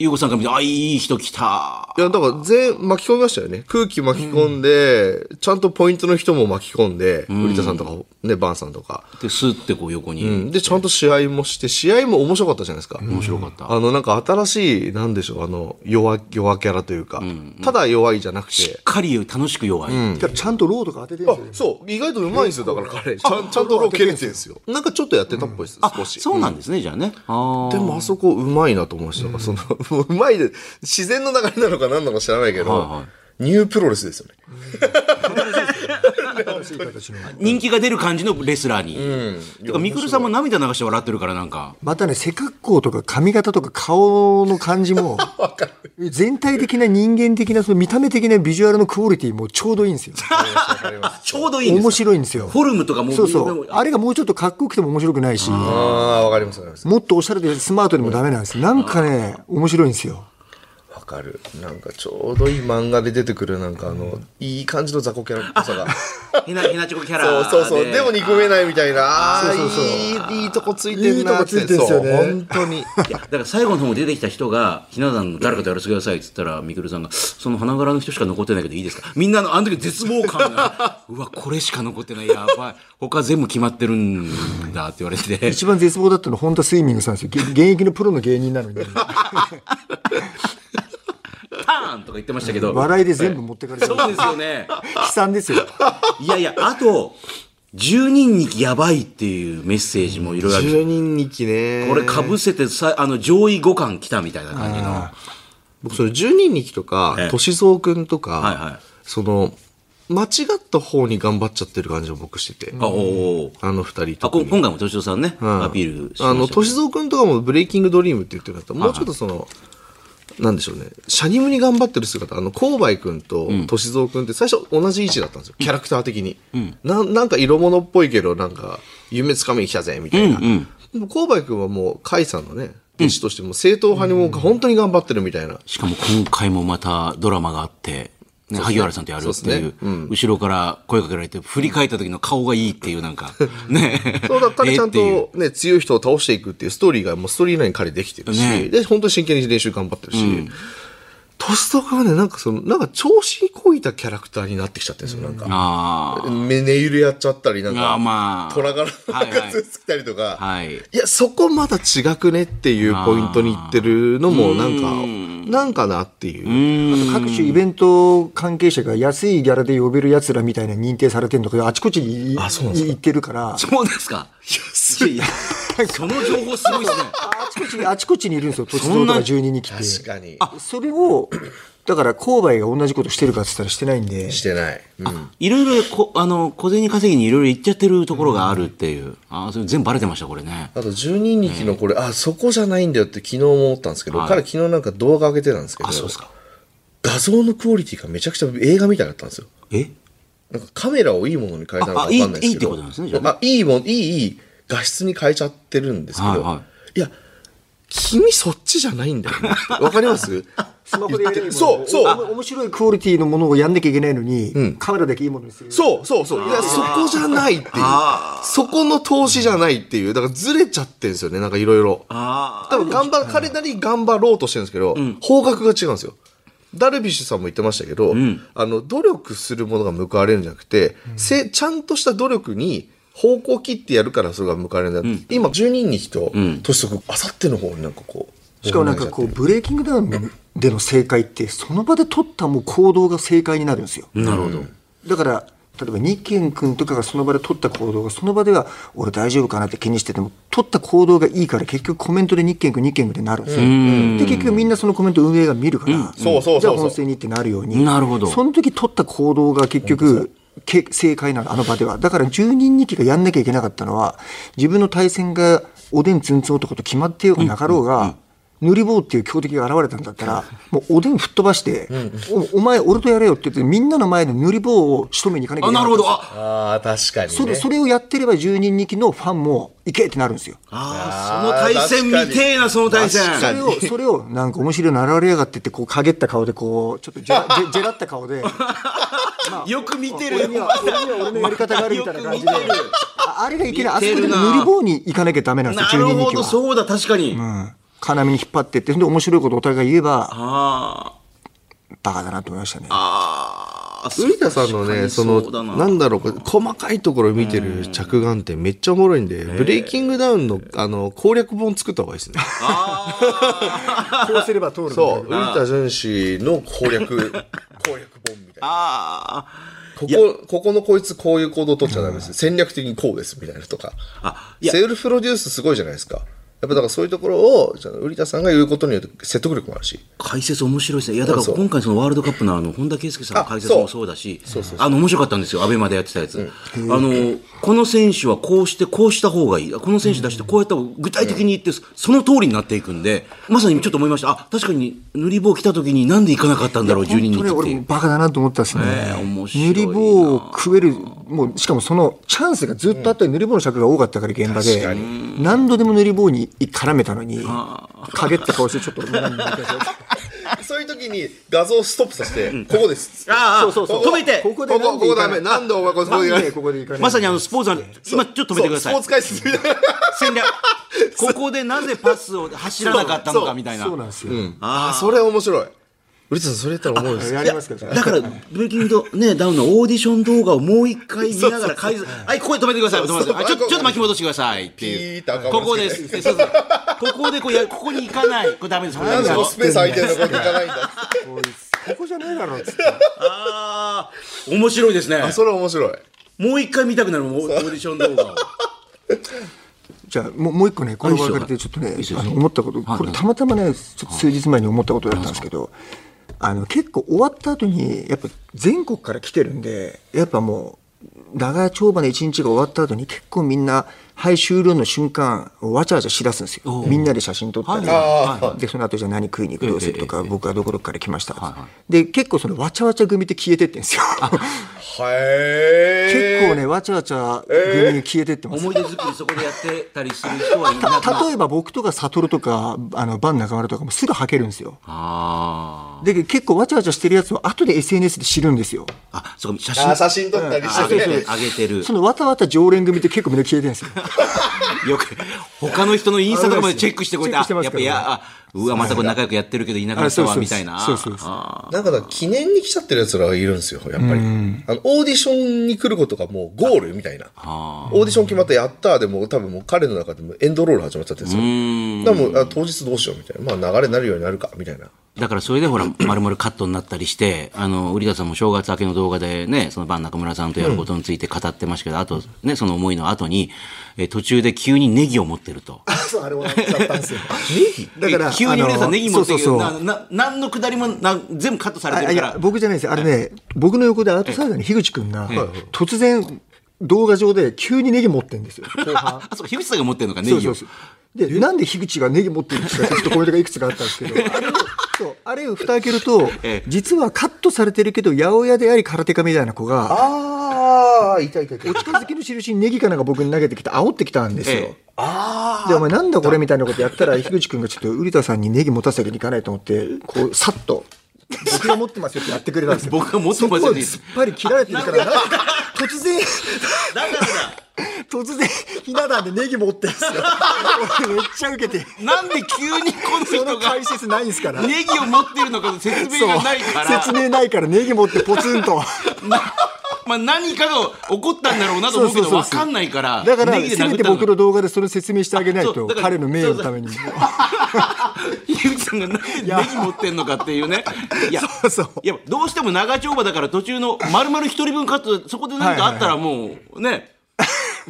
ゆうこさんから見て、あ、いい人来た。いや、だから全員巻き込みましたよね。空気巻き込んで、ちゃんとポイントの人も巻き込んで、瓜田さんとか、ね、バンさんとか。で、スッてこう横に。うんで、ちゃんと試合もして、試合も面白かったじゃないですか。面白かった。あの、なんか新しい、なんでしょう、あの、弱、弱キャラというか、ただ弱いじゃなくしってかり楽しく弱い。だからちゃんとローとか当ててるんですよ。そう、意外とうまいんですよ、だから彼。ちゃんちゃんとロー蹴れてるんですよ。なんかちょっとやってたっぽいです、少し。そうなんですね、じゃあね。ああ。でもあそこうまいなと思いました。その、もううまいで、自然の流れなのか何なのか知らないけど、はいはニュープロレスですよね。(laughs) 人気が出る感じのレスラーに。てか、みくるさんも涙流して笑ってるから、なんか。またね、背格好とか髪型とか顔の感じも、(laughs) 全体的な人間的な、その見た目的なビジュアルのクオリティもちょうどいいんですよ。(laughs) ちょうどいいんです面白いんですよ。フォルムとかもそうそう。あれがもうちょっとかっこよくても面白くないし、ああ、わかりますわかります。もっとおしゃれでスマートでもダメなんです。なんかね、面白いんですよ。わかる。なんかちょうどいい漫画で出てくる、なんかあの、いい感じの雑魚キャラっぽさが。ひな、ひなちこキャラそうそうそう。でも憎めないみたいな。ああー、そうそうそういい、いいとこついてんなって。いいとこついてんすよね本当に。いや、だから最後の方も出てきた人が、ひな壇の誰かとやらせてくださいって言ったら、みくるさんが、その花柄の人しか残ってないけどいいですか？みんなの、あの時絶望感が、(laughs) うわ、これしか残ってない、やばい。他全部決まってるんだって言われて。一番絶望だったのは本田スイミングさんですよ。げ現役のプロの芸人なのに、(laughs) ターンとか言ってましたけど。笑いで全部持ってかれてるそうですよね。悲惨ですよ。いやいや、あと、10人にやばいっていうメッセージもいろいろある。10人にきね。これかぶせてさ、あの、上位互換来たみたいな感じの。僕それ10人にきとかええ、歳三くんとか、はいはいその、間違った方に頑張っちゃってる感じを僕してて。あ、おーあの二人と今回も敏夫さんね、うんアピールしましたあの、歳三くんとかもブレイキングドリームって言ってる方、もうちょっとその、なんでしょうね。シャニムに頑張ってる姿、あの、コウバイくんと歳三くんって最初同じ位置だったんですよ。キャラクター的に。ななんか色物っぽいけど、なんか、夢つかみに来たぜ、みたいな。うんうんでも、コウバイくんはもう、カイさんのね、弟子としても正統派にもう本当に頑張ってるみたいな。しかも今回もまたドラマがあって、ね、萩原さんとやるっていうね。うん。後ろから声かけられて、振り返った時の顔がいいっていう、なんか、(laughs) ね。そうだ、彼ちゃんと (laughs) ね、強い人を倒していくっていうストーリーが、もうストーリーライン彼できてるし、ね。で、本当に真剣に練習頑張ってるし、トスとかはね、なんかその、なんか調子にこいたキャラクターになってきちゃってるんですよ、なんか。あ目ネイルやっちゃったり、なんあか、まあ。虎柄はいはいなんかつけたりとか、はい。いや、そこまだ違くねっていうポイントにいってるのも、なんか、なんかなっていう。各種イベント関係者が安いギャラで呼べるやつらみたいな認定されてるのがあちこちに行ってるから、そうですか。いやその情報すごいですね。あちこちに、あちこちにいるんですよ、土地とか住人に来て。確かに。それを、だから購買が同じことしてるかって言ったらしてないんで、してない。うんいろいろこ、あの、小銭稼ぎにいろいろ行っちゃってるところがあるっていう。ああ、それ全部バレてました、これね。あと、十人力のこれ、あ、そこじゃないんだよって昨日も思ったんですけど、はい彼昨日なんか動画上げてたんですけど、あ、そうですか。画像のクオリティがめちゃくちゃ映画みたいだったんですよ。え？なんかカメラをいいものに変えたのかわかんないですけど。ああいいいいってことなんですねじゃああ、いいもん、いい、いい画質に変えちゃってるんですけど、はいはいや、君そっちじゃないんだよね。わかります？(laughs) スマホでやればいいものそうそうお面白いクオリティのものをやんなきゃいけないのに、カメラだけいいものにする。そうそうそう。いや、そこじゃないっていう。そこの投資じゃないっていう。だからずれちゃってるんですよね、なんかいろいろ。あ多分頑張る、彼なりに頑張ろうとしてるんですけど、方角が違うんですよ。ダルビッシュさんも言ってましたけど、あの、努力するものが報われるんじゃなくて、せちゃんとした努力に方向を切ってやるからそれが報われる。ん。だって、今、10人に人、年得、あさっての方になんかこう、しかもなんかこう、ブレイキングダウンでの正解って、その場で取ったもう行動が正解になるんですよ。なるほど。だから、例えば日健君とかがその場で取った行動が、その場では俺大丈夫かなって気にしてても、取った行動がいいから結局コメントで日健君、日健君ってなるんですよ。で、結局みんなそのコメント運営が見るから、そうそうそうそう。じゃあ本戦にってなるよう？に。なるほど。その時取った行動が結局、け正解なの、あの場では。だから10人2期がやんなきゃいけなかったのは、自分の対戦がおでんつんつん男と決まってようがなかろうが、塗り棒っていう強敵が現れたんだったら、もうおでん吹っ飛ばして、おお前、俺とやれよって言って、みんなの前で塗り棒を仕留めに行かなきゃあ、いけなないるほかったど。んあ、ああ、確かに、ね。それそれをやってれば10人2期のファンも行けってなるんですよ。あーその対戦見てえな、その対戦。それを、それをなんか面白いの現れやがってって、こう、陰った顔で、こう、ちょっとジェラ (laughs) ジェジェラった顔で、(laughs) よく見てる俺には、俺には俺のやり方があるみたいな感じで (laughs) ああれがいけない、あそこで塗り棒に行かなきゃダメなんですよ、10人2なるほど、期は。そうだ、確かに。うん。要に引っ張ってって、で、面白いことをお互い言えば、あバカだなと思いましたね。あ。ああ。瓜田さんのね、その、ななんだろう、細かいところを見てる着眼点めっちゃおもろいんで、ブレイキングダウンの、あの、攻略本作った方がいいですね。(laughs) こうすれば通るそう、な瓜田淳史の攻略、(laughs) 攻略本みたいな。ああ。ここ、ここのこいつこういう行動を取っちゃダメです。戦略的にこうです、みたいなとか。あ、いや、セルフプロデュースすごいじゃないですか。やっぱだからそういうところを、じゃあ瓜田さんが言うことによって説得力もあるし。解説面白いですね。いや、だから今回そのワールドカップのあの、本田圭佑さんの解説もそうだし、あの、面白かったんですよ。アベマでやってたやつ。あの、この選手はこうして、こうした方がいい。この選手出して、こうやった方が具体的に言って、その通りになっていくんで、まさにちょっと思いました。あ、確かに塗り棒来た時になんで行かなかったんだろう、12人っていう。バカだなと思ったですね。え面白いな塗り棒を食える、もう、しかもそのチャンスがずっとあったり、塗り棒の尺が多かったから、現場で。何度でも塗り棒に絡めたのに、影って顔してちょっと、(laughs) そういう時に画像をストップさせて、ここです。ああ、そうそうそう止めてここでここ、ダメ。ななんでお前ここでなんでやるここでまさにあの、スポーツの、今ちょっと止めてくださいスポー。ツ解説みたいな。戦略。ここでなぜパスを走らなかったのかみたいな。そうなんですよ。ああ、それ面白い。さん、それやったら思うんですやりますけどだから、ブレイキングね、ダウンのオーディション動画をもう一回見ながら改ざはい、ここで止めてください。止めてください。あちょっと、巻き戻してくださいっていう。ここです。そうそうここでこうや、ここに行かない。これダメです。なんでスペース空いてるのここに行かないんだ。ここじゃねえだろっつって。ああ、面白いですねあ、。それ面白い。もう一回見たくなるオーディション動画を。じゃあもうもう一個ね、この場を借りてちょっとね、あの思ったこと、これたまたまね、ちょっと数日前に思ったことだったんですけど、あの結構終わった後に、やっぱ全国から来てるんで、やっぱもう、長丁場の一日が終わった後に結構みんなはい終了の瞬間わちゃわちゃしだすんですよ。みんなで写真撮ったり、でその後じゃあ何食いに行くどうするとか、僕はどこどこから来ました、で結構そのわちゃわちゃ組って消えてってんですよ。結構ねわちゃわちゃ組に消えてってます、思い出作りそこでやってたりする人はいなくな例えば僕とか悟とかあのバン中丸とかもすぐ履けるんですよ。あで結構わちゃわちゃしてるやつを後で SNS で知るんですよ。ーあそうか写真。あ写真撮ったりしてね。上げてる。そのわたわた常連組って結構みんな消えてるんですよよく他の人のインスタとかまでチェックしてこうやっやっぱいやあうわまたこれ仲良くやってるけどいなくなったわみたいなそうそうそうあなんかだから記念に来ちゃってる奴らがいるんですよ、やっぱり。あの、オーディションに来ることがもうゴールみたいな。オーディション決まったやったーでもう多分もう彼の中でもエンドロール始まっちゃってるんですよ。だからもうあ当日どうしようみたいな。まあ流れになるようになるか、みたいな。だからそれでほら、まるまるカットになったりして、あの、売田さんも正月明けの動画でね、その晩中村さんとやることについて語ってましたけど、あと、ね、その思いの後に、え途中で急にネギを持ってると。そうあれもらっちゃったんですよ (laughs) だから急に売田さんネギ持ってるけど、そうそうそう。な、な、何のくだりもな、全部カットされてあいやるから。僕じゃないです。あれね僕の横でアウトサイダーに樋口君が突然動画上で急にネギ持ってるんですよ。後 (laughs) 半あ、そうか、樋口さんが持ってるのか、ネギを。そうそうそうでなんで樋口がネギ持ってるんですかって (laughs) ちょっとコメントがいくつかあったんですけど。あれをそうあれを蓋開けるとええ。実はカットされてるけど八百屋であり空手家みたいな子がああ、いたいたいたお近づきの印にネギかなんか僕に投げてきて煽ってきたんですよ。ええ。で、お前なんだこれみたいなことやったら、樋口くんがちょっと、瓜田さんにネギ持たせるわけにいかないと思って、こう、さっと、僕が持ってますよってやってくれたんですよ。僕が持ってますよって。すっぱり切られてるから、なんか突然、だから突然、ひな壇でネギ持ってるんですよ。俺 (laughs) めっちゃウケて。だ。なんで急にこのそ人がの解説ないんですから。ネギを持ってるのかの説明がないから。説明ないからネギ持ってポツンと。なまあ何かが起こったんだろうなと思うけどそうそうそう分かんないからだから、ネギでせめて僕の動画でそれ説明してあげないと、そうだから彼の名誉のためにも。樋口さんがなんでネギ持ってんのかっていうねいやそうそういやどうしても長丁場だから途中の丸々一人分カットそこで何かあったらもうね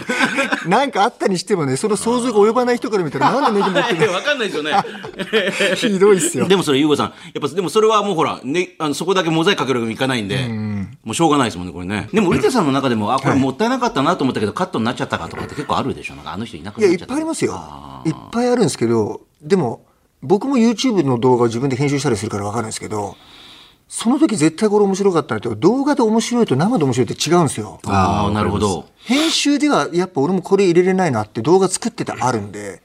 (laughs) なんかあったにしてもね、その想像が及ばない人から見たら、(laughs) なんでネギ持ってる分かんないですよね。の (laughs) ひどいっすよ。でもそれ優子さんやっぱでもそれはもうほら、ね、あのそこだけモザイクかけるわけにいかないんでもうしょうがないですもんねこれね。でも売手さんの中でもあこれもったいなかったなと思ったけどカットになっちゃったかとかって結構あるでしょ？なんかあの人いなくいや、ないっちゃったっぱいありますよ。いっぱいあるんですけど、でも、僕も YouTube の動画を自分で編集したりするから分かるんですけど、その時絶対これ面白かったなって、動画で面白いと生で面白いって違うんですよ。ああなるほど編集ではやっぱ俺もこれ入れれないなって動画作っててあるんで、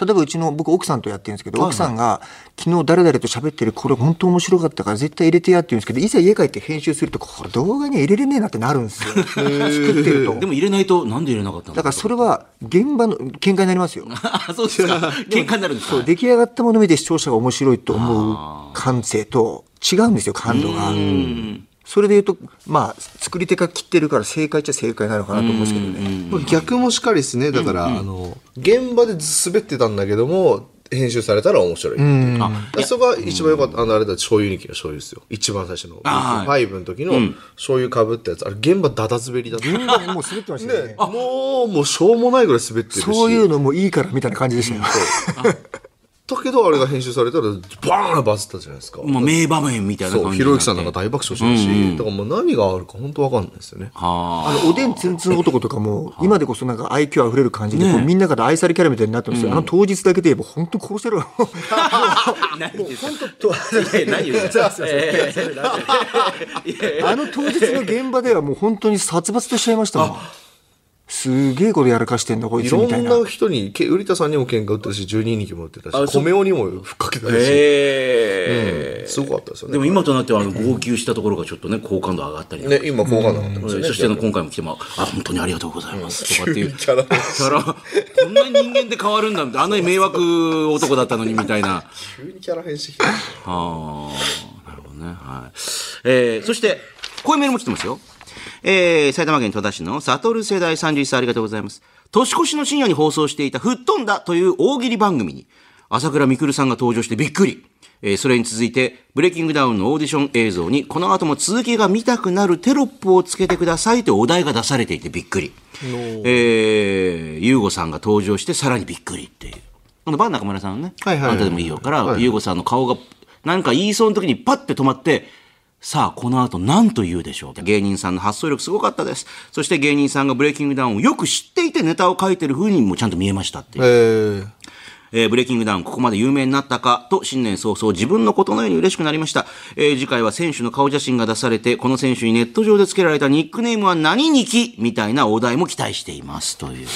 例えばうちの僕奥さんとやってるんですけど、奥さんが昨日誰々と喋ってるこれ本当面白かったから絶対入れてやって言うんですけど、いざ家帰って編集するとこれ動画には入れれねえなってなるんですよ。作ってるとで。も入れないとなんで入れなかったのだからそれは現場の喧嘩になりますよ。(laughs) あそうですか (laughs) 喧嘩になるんですか？そう出来上がったものを見て視聴者が面白いと思う感性と違うんですよ感度が。それで言うとまあ作り手が切ってるから正解っちゃ正解なのかなと思うんですけどね。逆もしかりですね。だから、あの、現場で滑ってたんだけども、編集されたら面白いっていう。そこが一番良かった。あの、あれだ、醤油にきの醤油ですよ。一番最初の。あ5の時の醤油かぶったやつ。あれ、現場ダダ滑りだった。現場でもう滑ってましたよね。もう、もうしょうもないぐらい滑ってるし。そういうのもいいからみたいな感じでしたよ。(laughs) だけど、あれが編集されたら、バーンバズったじゃないですか。もう名場面みたいなそう、感じひろゆきさんなんか大爆笑してるし、だからもう何があるか本当わかんないですよね。はあのおでんつんつん男とかも今でこそなんか愛嬌あふれる感じでこうみんなから愛されキャラみたいになってますよ。あの当日だけで言えば本当殺せろ。あ何言ってんすかいや何言ってんすかええあの当日の現場ではもう本当に殺伐としちゃいましたもん。すげえことやらかしてんだこいいろつみたいな。んな人に、け売田さんにも喧嘩売ってたし、12人も売ってたし、米尾にもふっかけたし、ええすごかったですよね。でも今となってはあの号泣したところがちょっとね好感度上がったりね、今、好感度上がってますよね。そしてあの今回も来ても、あ、本当にありがとうございますとかっていう。キャラキャラ、こんなに人間で変わるんだみたいな、あんなに迷惑男だったのにみたいな。急にキャラ変してきた。ああ、なるほどね。はい。えー、そして、こういうメールも来てますよ。えー、埼玉県戸田市の悟世代31歳ありがとうございます。年越しの深夜に放送していた吹っ飛んだという大喜利番組に、朝倉未来さんが登場してびっくり。えーそれに続いて、ブレイキングダウンのオーディション映像に、この後も続きが見たくなるテロップをつけてくださいとお題が出されていてびっくり。えー、ゆうごさんが登場してさらにびっくりっていう。このバン中村さんのね、はいはいはいあんたでもいいよから、ゆうごさんの顔が、なんか言いそうな時にパッて止まって、さあ、この後何と言うでしょう芸人さんの発想力すごかったです。そして芸人さんがブレイキングダウンをよく知っていてネタを書いてる風にもちゃんと見えましたっていう。えーえーブレイキングダウン、ここまで有名になったか？と、新年早々自分のことのように嬉しくなりました。えー次回は選手の顔写真が出されて、この選手にネット上で付けられたニックネームは何にき？みたいなお題も期待しています。という。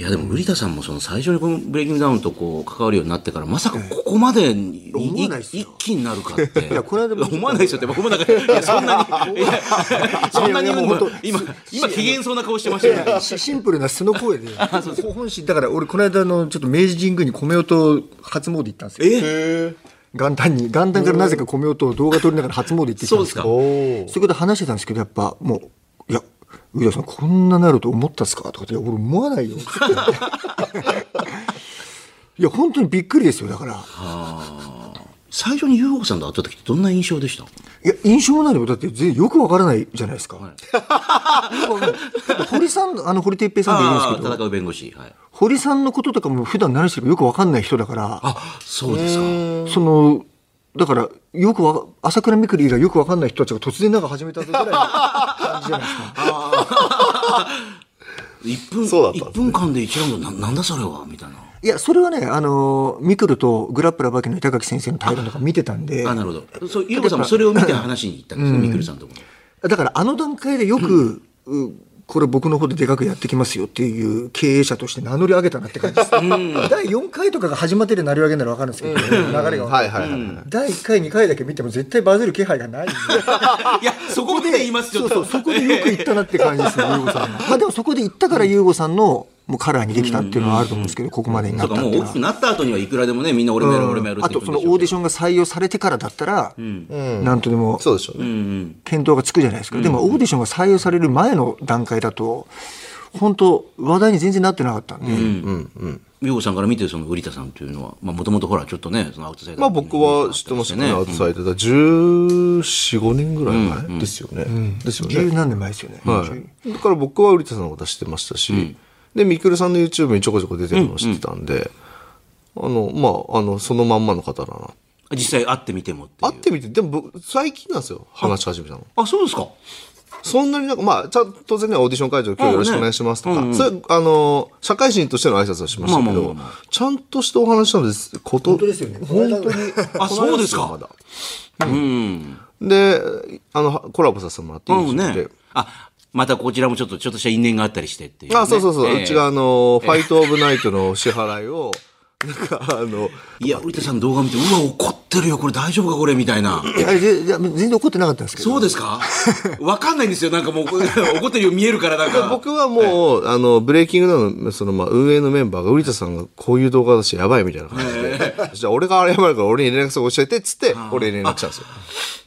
いや、でも、瓜田さんもその最初にこのブレイキングダウンとこう、関わるようになってから、まさかここまでい、思わないっすよ。一気になるかって。いやこの間も (laughs) 思わないですよ。って、僕もなんか、いや、そんなに、(laughs) そんなにもう今、今、機嫌そうな顔してましたよ。ね。しシンプルな素の声で本心だから俺この間のちょっと明治神宮に米音初詣行ったんですよ。え？元旦に元旦からなぜか米音を動画撮りながら初詣行ってきたんですけどそういうこと話してたんですけどやっぱもう上田さんこんななると思ったっすか？とかっていや俺思わないよ (laughs) いや本当にびっくりですよ。だから。最初に優吾さんと会った時ってどんな印象でした？いや印象もないよだって全然よくわからないじゃないですか、よくわかんない。(laughs) 堀さんあの堀哲平さんでいるんですけど。戦う弁護士。はい。堀さんのこととかも普段何してるかよくわかんない人だから。あ、そうですか。そのだからよくわ朝倉未来がよくわかんない人たちが突然なんか始めたぞぐらいの感じじゃないですか (laughs) 1分、そうだったん一分間で1ラウンドな、なんだそれは？みたいな。いやそれはねあのミクルとグラップラーバキの板垣先生の対談とか見てたんであ、なるほど。そう、優子さんもそれを見て話に行ったんですね、みくるさんとこに。だからあの段階でよく、うこれ僕の方ででかくやってきますよっていう経営者として名乗り上げたなって感じです。第4回とかが始まってで名乗り上げなら分かるんですけど、流れが分かるはいはい。第1回、2回だけ見ても絶対バズる気配がないんで。(laughs) いや、そこで言いますよ。そうそう、そこでよく言ったなって感じですね、ユーゴさんが。(laughs) まあでもそこで言ったからユーゴさんのもうカラーにできたっていうのはあると思うんですけど、ここまでになったっていうのはもう大きく。なった後にはいくらでもね、みんな俺もやる、俺もやるってあとそのオーディションが採用されてからだったら、なんとでもそうでしょうね。検討がつくじゃないですか。でもオーディションが採用される前の段階だと、本当話題に全然なってなかったんで、優子さんから見て、その瓜田さんというのは、まあ、もともとほら、ちょっとね、そのアウトサイダーまあ僕は知ってましたね。アウトサイドだ。14、5年ぐらい前ですよね。ですよね。十何年前ですよね。はい。だから僕は瓜田さんのことは知ってましたし、で、みくるさんの YouTube にちょこちょこ出てるのを知ってたんで、あの、まあ、あの、そのまんまの方だな。実際会ってみてもっていう。会ってみて、でも僕、最近なんですよ、話し始めたの。あ、そうですか。そんなになんか、まあ、ちゃんと当然ね、オーディション会場今日よろしくお願いしますとか、それ、あの、社会人としての挨拶はしましたけどまあまあまあま、ちゃんとしたお話なんです、こと、本当ですよね。本当に。あそうですかまだ。で、あの、コラボさせてもらっていいうんですかね。あ、またこちらもちょっと、ちょっとした因縁があったりしてっていう、ね。あ、そうそうそう。ええうちがあの、ファイトオブナイトの (laughs) 支払いを、なんか、あの、(laughs) いや、瓜田さんの動画見て、うわ、怒ってるよ、これ大丈夫か、これ、みたいな。いやぜいや全然怒ってなかったんですけど。そうですか？(laughs) わかんないんですよ。なんかもう、怒ってるよ見えるから、なんか。僕はもう、あの、ブレイキングダウンの、その、まあ、運営のメンバーが、瓜田さんがこういう動画だし、やばいみたいな感じで、じゃあ俺が謝るから俺に連絡先教えて、っつって、俺に連絡したんですよ。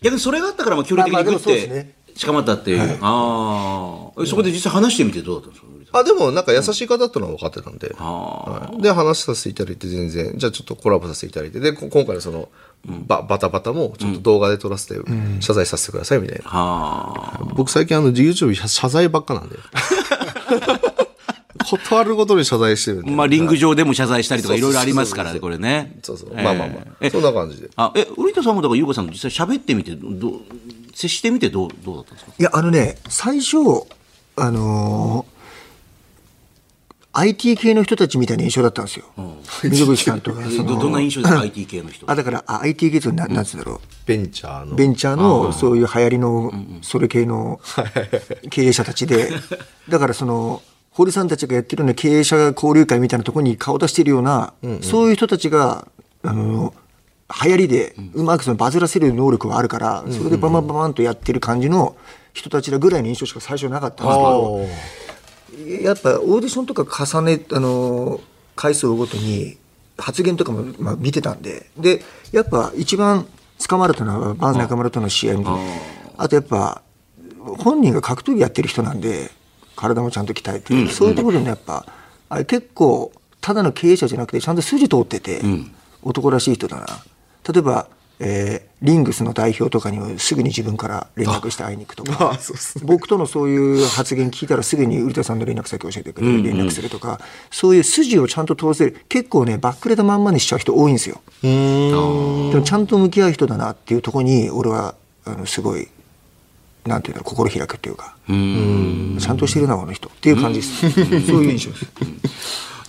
いや、でもそれがあったから、まあ、距離的にグッまあまあでもそうですてね、近まったっていう。ああ。そこで実際話してみてどうだったんですかあ、でもなんか優しい方だったのは分かってたんで、あはいで、話させていただいて全然、じゃあちょっとコラボさせていただいて、で、こ今回のその、ババタバタもちょっと動画で撮らせて、謝罪させてくださいみたいな。あ。あ僕最近あの YouTube 謝罪ばっかなんで。(laughs) 断るごとに謝罪してるんあ。で。まあ、リング上でも謝罪したりとか、いろいろありますからね、これね。そうそう。ええまあまあまあ。そんな感じで。あ、え、瓜田さんもだから、優子さんと実際喋ってみて、どう、接してみてどう、どうだったんですか？いや、あのね、最初、あのー IT 系の人たちみたいな印象だったんですよ。溝口さんとか。そのどどんな印象ですか ?IT 系の人。あ、だから、あ IT 系ってななんつうんだろう。ベンチャーの。ベンチャーのそういう流行りのそれ系の経営者たちで、だからその、堀さんたちがやってるような経営者交流会みたいなところに顔出してるような、そういう人たちが、あの、流行りでうまくそのバズらせる能力があるから、それでバンバンバンバンとやってる感じの人たちだぐらいの印象しか最初なかったんですけど、やっぱオーディションとか重ね、あの、回数をごとに発言とかも、まあ、見てたんで、で、やっぱ一番捕まるとのは、バーンズ中村との試合みたいなあとやっぱ、本人が格闘技やってる人なんで、体もちゃんと鍛えて、そういうところでね、やっぱ、あれ結構、ただの経営者じゃなくて、ちゃんと筋通ってて、男らしい人だな。例えば、えーリングスの代表とかにはすぐに自分から連絡して会いに行くとか、僕とのそういう発言聞いたらすぐに古田さんの連絡先教えてくれて連絡するとか、そういう筋をちゃんと通せる、結構ね、バックレたまんまにしちゃう人多いんですよ。でもちゃんと向き合う人だなっていうところに、俺は、あの、すごい、なんていうの、心開くっていうか、ちゃんとしてるな、この人。っていう感じです。そういう印象です。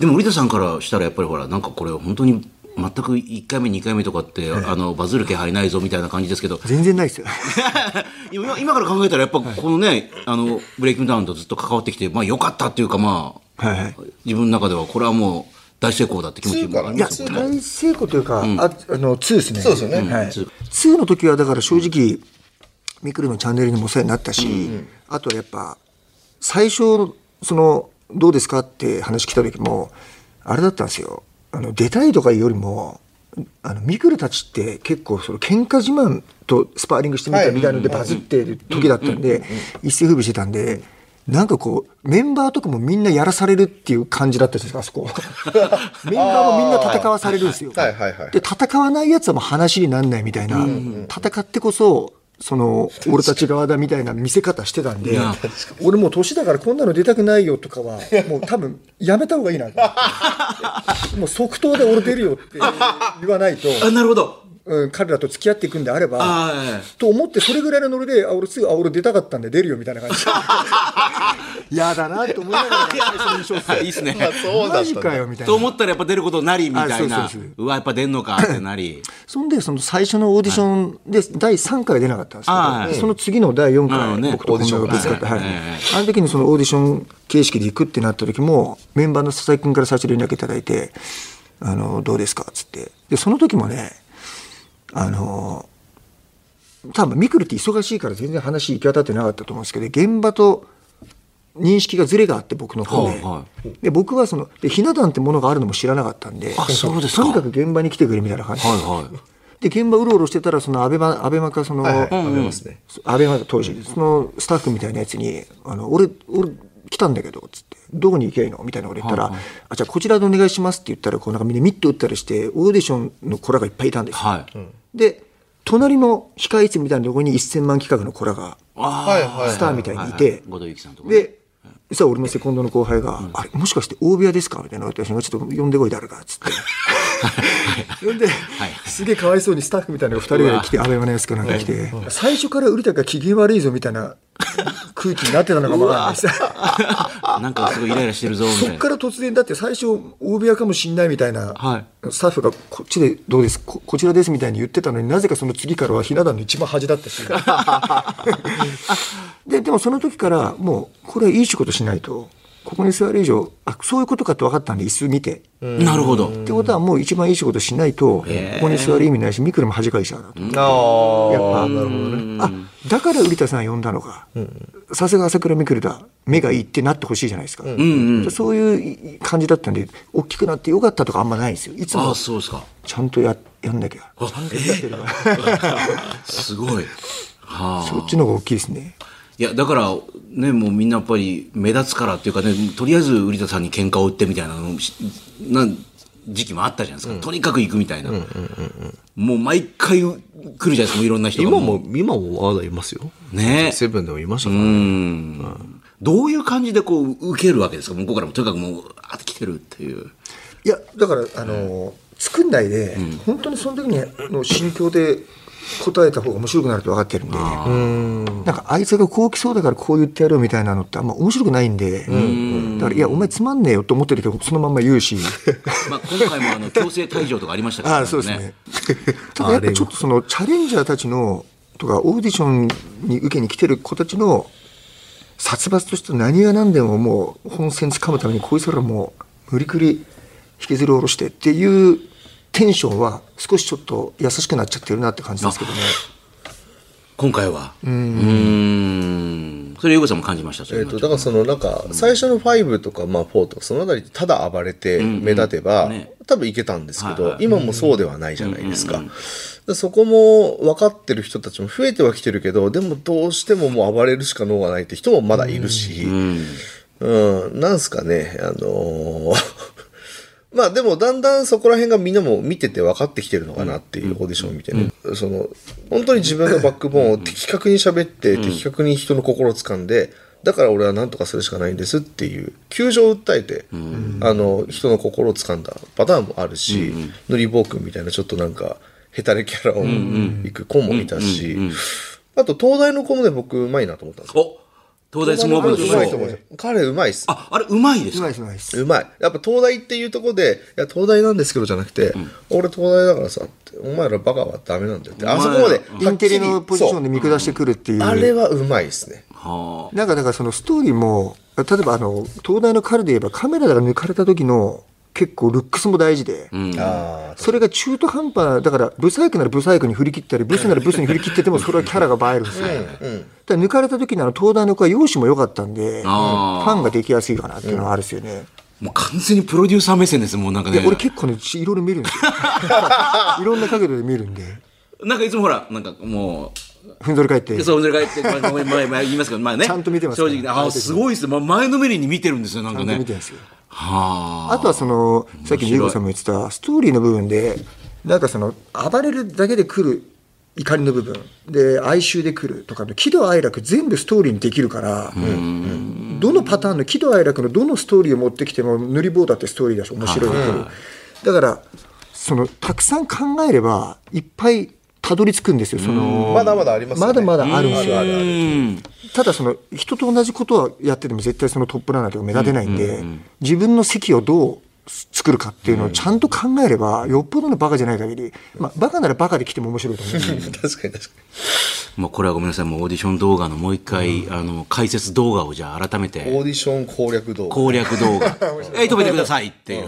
でも、織田さんからしたらやっぱりほら、なんかこれ本当に全く1回目、2回目とかって、あの、バズる気配ないぞみたいな感じですけど、全然ないですよ。(laughs) 今今から考えたらやっぱこのね、あの、ブレイキングダウンとずっと関わってきて、まあ良かったっていうかまあ、はいはい。自分の中ではこれはもう大成功だって気持ちもありいやますよね。大成功というか、ああの2ですね。そうですよね。はい、2の時はだから正直、ミクルのチャンネルにもお世話になったし、あとはやっぱ最初そのどうですかって話来た時もあれだったんですよ。あの出たいとかよりも。あのミクルたちって結構その喧嘩自慢とスパーリングしてみたみたいのでバズってる時だったんで一世風靡してたんでなんかこうメンバーとかもみんなやらされるっていう感じだったんですよあそこ。(laughs) メンバーもみんな戦わされるんですよ。で戦わないやつはもう話にならないみたいな、戦ってこそその俺たち側だみたいな見せ方してたんで俺もう年だからこんなの出たくないよとかはもう多分やめた方がいいな (laughs) もう即答で俺出るよって言わないと、あ、なるほど。うん、彼らと付き合っていくんであればあと思ってそれぐらいのノリであ俺すぐあ俺出たかったんで出るよみたいな感じ。(laughs) 嫌だなと思いながら最初の印象っいいっすね。まあそうだっかよみたいな。と思ったらやっぱ出ることになりみたいあなそうそうそう。うわ、やっぱ出んのかってなり。そんで、その最初のオーディションで、第3回出なかったんですはい。けど、その次の第4回、ね僕と近藤がぶつかって、はい。あの時にそのオーディション形式で行くってなった時も、メンバーの佐々木君から最初連絡いただいて、あの、どうですかっつって。で、その時もね、あの、多分ミクルって忙しいから全然話行き渡ってなかったと思うんですけど、現場と認識がずれがあって僕の方で。はいはで僕はそのでひな壇ってものがあるのも知らなかったんであそうですか。とにかく現場に来てくれみたいな感じ。で,、はいはい。で現場うろうろしてたらそのアベマアベマかその、はいはい。ありますね。アベマ当時、そのスタッフみたいなやつに「あの俺俺来たんだけど」つって「どこに行けばいいの?」みたいなこと言ったら、あ「じゃあこちらでお願いします」って言ったらこうなんかみんなミット打ったりしてオーディションの子らがいっぱいいたんですよ、はい。で隣の控え室みたいなところに1000万企画の子らがスターみたいにいて。で、さ俺のセコンドの後輩が、あれ、もしかして大部屋ですか？みたいな私がちょっと呼んでこい誰かっつって。(laughs) 呼んで、すげえかわいそうにスタッフみたいなのが2人ぐらい来て、安倍マネヤスかなんか来て、最初から売りたが機嫌悪いぞみたいな空気になってたのかもわかんないです。(laughs) なんかすごいイライラしてるぞ、みたいな。そっから突然だって最初大部屋かもしんないみたいな、はいスタッフがこっちでどうです？ここちらですみたいに言ってたのになぜかその次からはひな壇の一番端だったし。(laughs) ででもその時からもうこれはいい仕事しないと。ここに座る以上あそういうことかって分かったんで椅子見て、なるほど。ってことはもう一番いい仕事しないとここに座る意味ないしミクルも恥かいちゃうなと。ああやっぱ。なるほどね。あだから瓜田さん呼んだのか、さすが朝倉未来だ目がいいってなってほしいじゃないですか、そういう感じだったんで大きくなってよかったとかあんまないんですよ。いつあも。あ、そうですか。ちゃんとややんなきゃ。あ (laughs) すごい。はあ。そっちの方が大きいですねいや、だから、ね、もうみんなやっぱり目立つからっていうかね、とりあえず瓜田さんに喧嘩を売ってみたいなのしな時期もあったじゃないですか。とにかく行くみたいな。もう毎回来るじゃないですか、いろんな人が。今も今もまだいますよねセブンでもいましたうからねん。どういう感じでこう、受けるわけですか？向こうからも、とにかくもう、あって来てるっていう。いやだからあの作んないで、本当にその時にの心境で答えた方が面白くなると分かってるんで。なんかあいつがこう来そうだからこう言ってやるみたいなのってあんま面白くないんで。だからいやお前つまんねえよと思ってるけどそのまんま言うし。(laughs) まあ、今回もあの、強制退場とかありましたから (laughs) ああそうですね。ただ (laughs) やっぱちょっとそのチャレンジャーたちのとかオーディションに受けに来てる子たちの殺伐とした何が何でももう本戦つかむためにこいつらもう無理くり引きずり下ろしてっていうテンションは少しちょっと優しくなっちゃってるなって感じですけどね。今回は？うーん。それ、ヨゴさんも感じました、それはえっと、だからそのなんか最初の5とかまあ4とかそのあたりただ暴れて目立てば、ね。多分いけたんですけど、はいはい。今もそうではないじゃないですか。でそこも分かってる人たちも増えてはきてるけどでもどうしてももう暴れるしか能がないって人もまだいるし、うん。なんすかねあのーまあでもだんだんそこら辺がみんなも見てて分かってきてるのかなっていうオーディションを見てね、その本当に自分のバックボーンを的確に喋って、的確に人の心を掴んでだから俺は何とかするしかないんですっていう窮状を訴えて、あの人の心を掴んだパターンもあるし、のりぼうくんみたいなちょっとなんかヘタレキャラを行く子もいたし、あと東大の子もね僕うまいなと思ったんですよ。お東大相撲部のうまいと思う。よ彼うまいっす。あ、あれ、うまいですか？うまいですうまいです。うまい。やっぱ東大っていうところで、いや、東大なんですけどじゃなくて、俺東大だからさって、お前らバカはダメなんだよって。あそこまで。インテリのポジションで見下してくるっていう。あれはうまいですね。はなんかだからそのストーリーも例えばあの東大の彼で言えばカメラが抜かれた時の結構ルックスも大事で、ああ。それが中途半端なだからブサイクならブサイクに振り切ったりブスならブスに振り切っててもそれはキャラが映えるんですよ、だから抜かれた時のあの東大の子は容姿も良かったんでファンができやすいかなっていうのはあるんですよね、もう完全にプロデューサー目線です、もうなんかね。で俺結構ねいろいろ見るんですよ。(laughs) いろんな角度で見るんで。なんかいつもほら、なんかもふんぞり返って。う、そう、それ帰って、まあ前、前、前言いますけど、まあね。ちゃんと見てますから。正直、あ、すごいですね。まあ前のめりに見てるんですよ、なんちゃんとかね。見てるんですよはあ。あとはそのさっき優子さんも言ってたストーリーの部分でなんかその暴れるだけで来る怒りの部分。で哀愁で来るとかの喜怒哀楽全部ストーリーにできるからどのパターンの喜怒哀楽のどのストーリーを持ってきても塗り棒だってストーリーだし面白い。だからそのたくさん考えればいっぱいたどり着くんですよその。まだまだありますよね。まだまだあるんですよ。ただその人と同じことはやってても絶対そのトップランナーとか目立てないんで、自分の席をどう作るかっていうのをちゃんと考えれば、よっぽどのバカじゃない限り、まあ、バカならバカで来ても面白いと思う。んですよ確かに確かもうこれはごめんなさい、もうオーディション動画のもう一回、あの、解説動画をじゃあ改めに。オて、ーディション攻略動画。攻略動画。(laughs) えー、止めてください。っていう。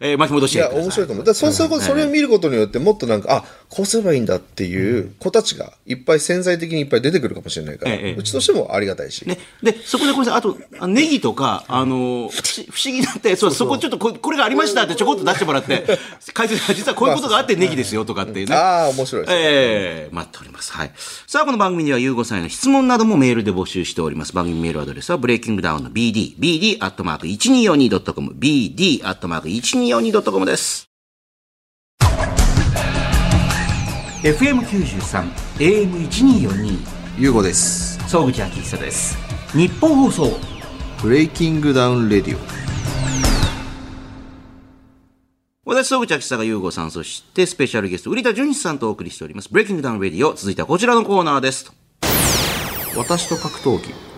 えー巻き戻しいや、てい。面白いと思う。だそうそういうこと、それを見ることによって、もっとなんか、あ、こうすればいいんだっていう子たちがいっぱい潜在的にいっぱい出てくるかもしれないから、ええうちとしてもありがたいし。ね、で、そこでごめんなさい、あと、あネギとか、あの、不思議だって、そう、そこちょっとこ、これがありましたってちょこっと出してもらって、(laughs) 解説が実はこういうことがあってネギですよとかっていうね。ああ、面白いです。ええ待っております。はい。さあ、この番組には、ゆうごさんへの質問などもメールで募集しております。番組メールアドレスは、ブレイキングダウンの BD、BD アットマーク 1242.com、BD アットマーク 1242.com です。FM93 AM1242 ゆうごです。総口昭久ですニッポン放送 BreakingDown RADIO。私、総口秋さがゆうごさん、そしてスペシャルゲスト、瓜田純士さんとお送りしております。 BreakingDown RADIO。続いてはこちらのコーナーです。私と格闘技。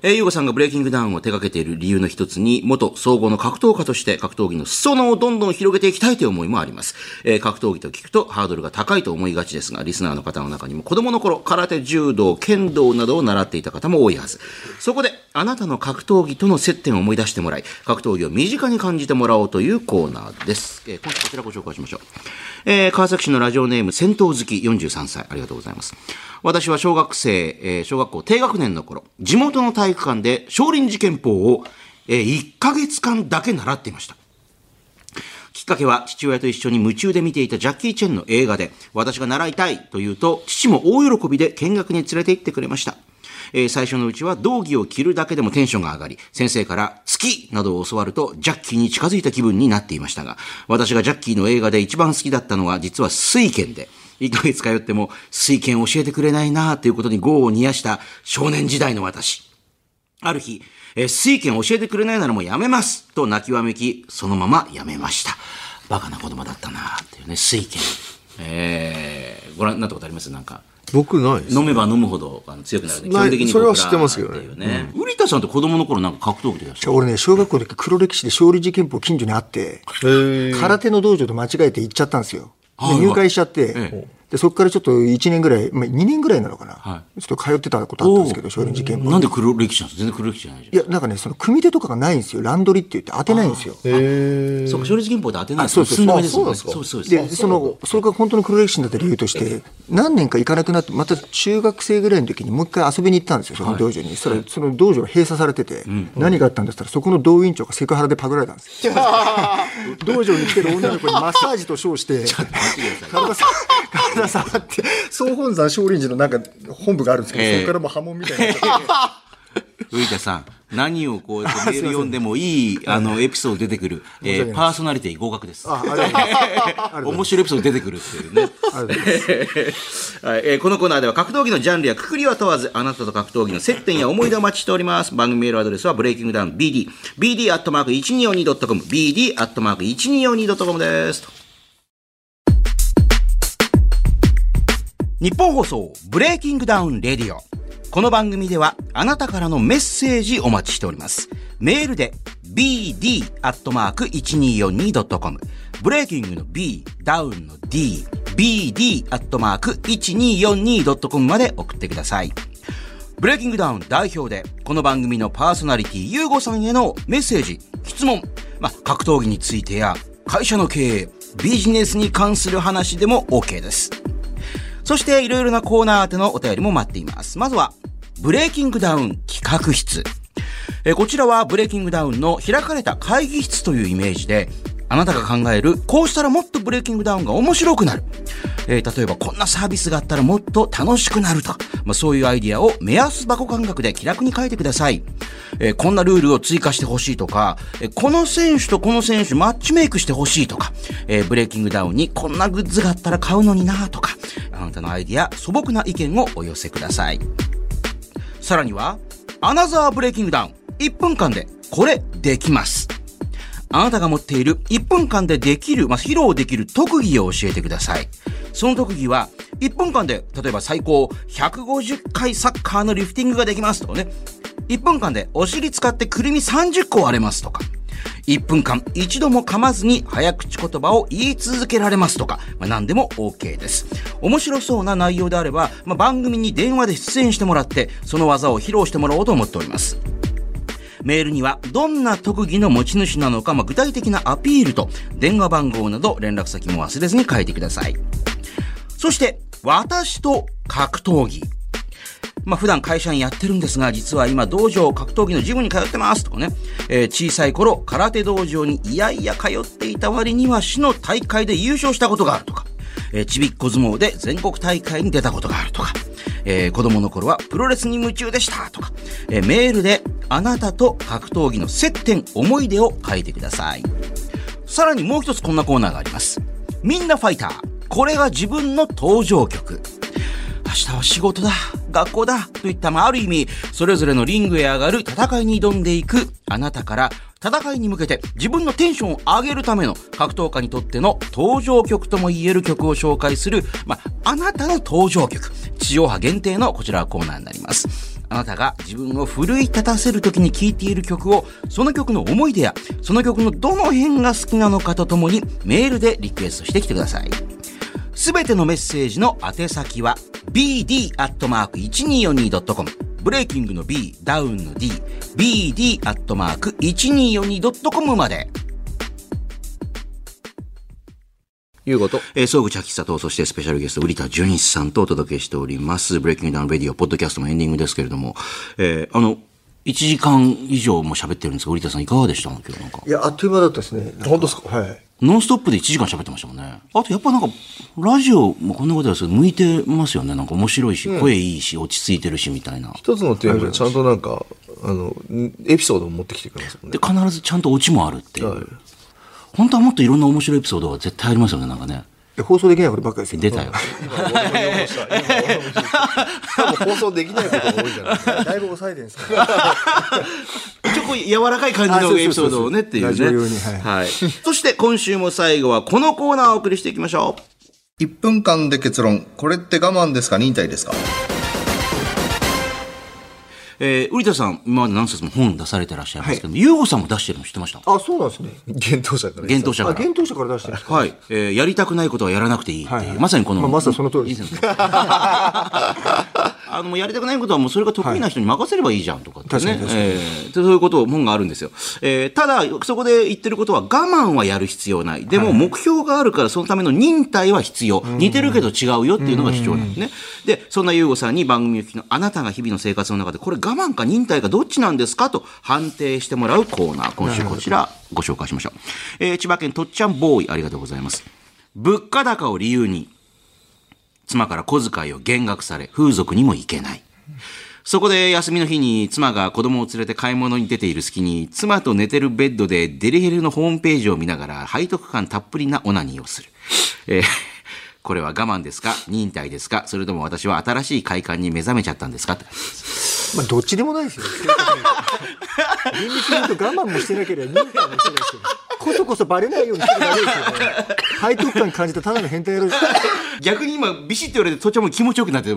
えー、ゆうごさんがブレイキングダウンを手掛けている理由の一つに、元総合の格闘家として格闘技の裾野をどんどん広げていきたいという思いもあります。えー格闘技と聞くとハードルが高いと思いがちですが、リスナーの方の中にも子供の頃、空手、柔道、剣道などを習っていた方も多いはず。そこで、あなたの格闘技との接点を思い出してもらい、格闘技を身近に感じてもらおうというコーナーです。えー今週こちらご紹介しましょう。えー川崎市のラジオネーム、戦闘好き43歳。ありがとうございます。私は小学生、えー小学校低学年の頃、地元の体育館で少林寺拳法を、え1ヶ月間だけ習っていました。きっかけは父親と一緒に夢中で見ていたジャッキー・チェンの映画で、私が習いたいと言うと、父も大喜びで見学に連れて行ってくれました。えー最初のうちは道着を着るだけでもテンションが上がり、先生から好きなどを教わるとジャッキーに近づいた気分になっていましたが、私がジャッキーの映画で一番好きだったのは実は水拳で、1ヶ月通っても水拳教えてくれないなということに業を煮やした少年時代の私。ある日、えー水拳教えてくれないならもうやめますと泣きわめき、そのままやめました。バカな子供だったなっていうね、水拳。えー、ご覧になったことあります？なんか。僕ない。飲めば飲むほどあの強くなるね。基本的にそれは知ってますけどねっていうね。瓜田さんって子供の頃なんか格闘技でいらっしゃる俺ね小学校の時黒歴史で勝利寺拳法近所にあって空手の道場と間違えて行っちゃったんですよ入会しちゃって、えでそこからちょっと1年ぐらい、まあ、2年ぐらいなのかな、はちょっと通ってたことあったんですけど少林寺拳法なんで黒歴史なんですか？全然黒歴史じゃないじいやなんかねその組手とかがないんですよ。ランドリって言って当てないんですよ。ゃん。そうか、勝利拳法で当てないあそうそう寸止めですもんね。あそうなんそうそうです。でそのそれが本当の黒歴史になった理由として何年か行かなくなってまた中学生ぐらいの時にもう一回遊びに行ったんですよその道場に、そしたらその道場が閉鎖されてて、何があったんだったらそこの道院長がセクハラでパクられたんです。よ (laughs) 道場に来てる女の子にマッサージと称して体さ体触って総本山少林寺のなんか本部があるんですけど、ええ。そこからもう波紋みたいにな。っちゃって浮田さん、何をこうやってメール読んでもいい、あの、エピソード出てくる、えーパーソナリティ合格です。あ。(laughs) 面白いエピソード出てくるっていうね。(laughs) えーこのコーナーでは格闘技のジャンルやくくりは問わず、あなたと格闘技の接点や思い出をお待ちしております。番組メールアドレスはブレイキングダウン BD、BD アットニッポン放送 BreakingDown RADIO。この番組ではあなたからのメッセージお待ちしております。メールで bd.1242.com ブレイキングの B、ダウンの D、bd.1242.com まで送ってください。ブレイキングダウン代表で、この番組のパーソナリティ、ゆうごさんへのメッセージ、質問、まあ、格闘技についてや、会社の経営、ビジネスに関する話でも OK です。そして、いろいろなコーナー宛てのお便りも待っています。まずは、ブレイキングダウン企画室。えこちらはブレイキングダウンの開かれた会議室というイメージで、あなたが考える、こうしたらもっとブレイキングダウンが面白くなる。えー例えばこんなサービスがあったらもっと楽しくなると。まあ、そういうアイディアを目安箱感覚で気楽に書いてください。えーこんなルールを追加してほしいとか、えーこの選手とこの選手マッチメイクしてほしいとか、えブレイキングダウンにこんなグッズがあったら買うのになとか、あなたのアイディア、素朴な意見をお寄せください。さらには、アナザーブレイキングダウン。1分間で、これ、できます。あなたが持っている1分間でできる、まあ、披露できる特技を教えてください。その特技は、1分間で、例えば最高150回サッカーのリフティングができますとかね。1分間でお尻使ってくるみ30個割れますとか。1分間一度も噛まずに早口言葉を言い続けられますとか、まあ、何でも OK です。面白そうな内容であれば、まあ、番組に電話で出演してもらって、その技を披露してもらおうと思っております。メールにはどんな特技の持ち主なのか、まあ、具体的なアピールと電話番号など連絡先も忘れずに書いてください。そして、私と格闘技。まあ、普段会社にやってるんですが、実は今道場格闘技のジムに通ってますとかね、えー小さい頃空手道場にいやいや通っていた割には市の大会で優勝したことがあるとか、えーちびっこ相撲で全国大会に出たことがあるとか、えー子供の頃はプロレスに夢中でしたとか、えーメールであなたと格闘技の接点、思い出を書いてください。さらにもう一つこんなコーナーがあります。みんなファイター。これが自分の登場曲。明日は仕事だ、学校だ、といった、まあ、ある意味、それぞれのリングへ上がる戦いに挑んでいく、あなたから、戦いに向けて自分のテンションを上げるための格闘家にとっての登場曲とも言える曲を紹介する、まあ、あなたの登場曲。地上波限定のこちらコーナーになります。あなたが自分を奮い立たせる時に聴いている曲を、その曲の思い出や、その曲のどの辺が好きなのかとともに、メールでリクエストしてきてください。すべてのメッセージの宛先は bd.1242.com ブレイキングの B、ダウンの D、bd.1242.com まで。いうこと。えー、総口秋久と、そしてスペシャルゲスト、瓜田純一さんとお届けしております。ブレイキングダウンレディオ、ポッドキャストのエンディングですけれども、えー、あの、1時間以上も喋ってるんですが、瓜田さんいかがでした？今日なんか。いや、あっという間だったですね。本当ですか？はい。ノンストップで1時間喋ってましたもんね。あとやっぱなんか、ラジオもこんなことですけど、向いてますよね。なんか面白いし、声いいし、落ち着いてるし、みたいな。一つのテーマでちゃんとなんか、あの、エピソードを持ってきてくれますもんねで、。必ずちゃんとオチもあるっていう。はい本当はもっといろんな面白いエピソードが絶対ありますよね、なんかね。え放送できないことばっかりですよ。出たよ。放送できないことが多いじゃないですか。だいぶ抑えてるんですから。ちょっと柔らかい感じのエピソードをねっていうね。はい。そして今週も最後はこのコーナーをお送りしていきましょう。1分間で結論。これって我慢ですか忍耐ですかえー、瓜田さん、今まで何冊も本出されてらっしゃいますけど、ゆうごさんも出してるの知ってました？あ、そうなんですね。幻冬者から。あ、幻冬者から。幻冬者から出してるんですかはい。えー、やりたくないことはやらなくていいっていう。はいはいまさにこの。まあまさにその通りです (laughs) あの、もうやりたくないことはもうそれが得意な人に任せればいいじゃんとかってね。確かに確かにえーそういうこと、本があるんですよ。えーただ、そこで言ってることは我慢はやる必要ない。でも目標があるからそのための忍耐は必要。似てるけど違うよっていうのが主張なんですね。で、そんな優吾さんに番組を聞きのあなたが日々の生活の中でこれ我慢か忍耐かどっちなんですかと判定してもらうコーナー。今週こちらご紹介しましょう。えー千葉県とっちゃんボーイありがとうございます。物価高を理由に妻から小遣いを減額され、風俗にも行けない。そこで休みの日に妻が子供を連れて買い物に出ている隙に、妻と寝てるベッドでデリヘルのホームページを見ながら背徳感たっぷりなオナニーをする。えーこれは我慢ですか？忍耐ですか？それとも私は新しい快感に目覚めちゃったんですか？ってまあ、どっちでもないですよ。厳密に言うと我慢もしてなければ忍耐もしてないですよ。こそこそバレないようにしてるだけですよね。背徳感感じたただの変態野郎です。逆に今、ビシッと言われて、とっちも気持ちよくなって、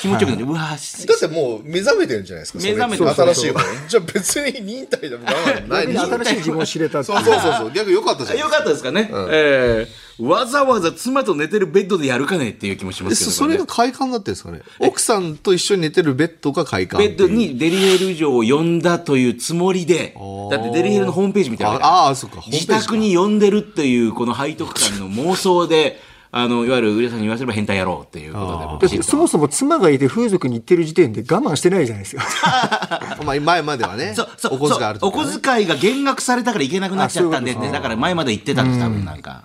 気持ちよくなって、うわーだってもう目覚めてるんじゃないですか？それ目覚めてる新しい方じゃあ別に忍耐でも我慢ない。新しい自分を知れたそうそうそうそう。逆良かったじゃん。よかったですかね？えーわざわざ妻と寝てるベッドでやるかねっていう気もしますけど、ね。それが快感だってんですかね？奥さんと一緒に寝てるベッドが快感ベッドにデリヘル嬢を呼んだというつもりで、だってデリヘルのホームページみたいなああ、そうか。自宅に呼んでるっていうこの背徳感の妄想で、(laughs) あの、いわゆる上田さんに言わせれば変態野郎っていうことでそもそも妻がいて風俗に行ってる時点で我慢してないじゃないですか。(laughs) まあ前まではね。そうそうお小遣いあるとそうお。小遣いが減額されたからいけなくなっちゃったんでって、あそういうことだから前まで言ってたんです、多分なんか。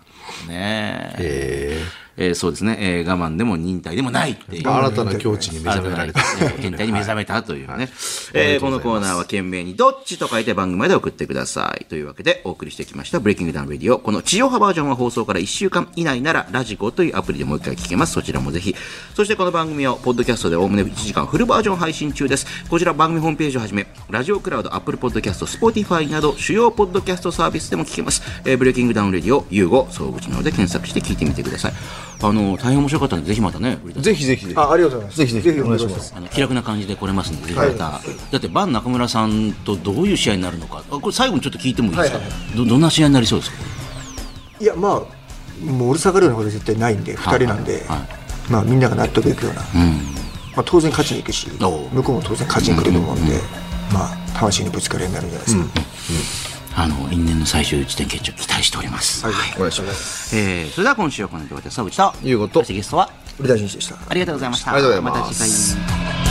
ねえ。えーそうですね、えー我慢でも忍耐でもないっていう。新たな境地に目覚められた。変態に目覚めたというね。えーこのコーナーは件名にどっちと書いて番組まで送ってください。というわけでお送りしてきました BreakingDown RADIO。この地上波バージョンは放送から1週間以内なら radiko というアプリでもう一回聞けます。そちらもぜひ。そしてこの番組をポッドキャストでおおむね1時間フルバージョン配信中です。こちら番組ホームページをはじめ、ラジオクラウド、 Apple ポッドキャスト、 Spotify など主要ポッドキャストサービスでも聞けます。えー BreakingDown RADIO、ユーゴ、総口などで検索して聞いてみてください。あの、大変面白かったので、ぜひまたね、ぜひぜひぜひ。あありがとうございます。ぜひぜひ。お願いします。あの気楽な感じで来れますので、ぜひまた、だって、バン中村さんとどういう試合になるのか、あこれ、最後にちょっと聞いてもいいですか、はいはどどんな試合になりそうですか、いや、まあ、もう俺下がるようなことは絶対ないんで、二人なんで、はい。まあみんなが納得いくような、まあ当然勝ちに行くし、向こうも当然勝ちに来ると思うんで、まあ魂のぶつかり合いになるんじゃないですか。あの因縁の最終地点決着、期待しております。はい、お願いします。えーそれでは今週はこので、沢口と、ゆうごとそしてゲストは、売り出しでした。ありがとうございました。ありがとうございますた次回。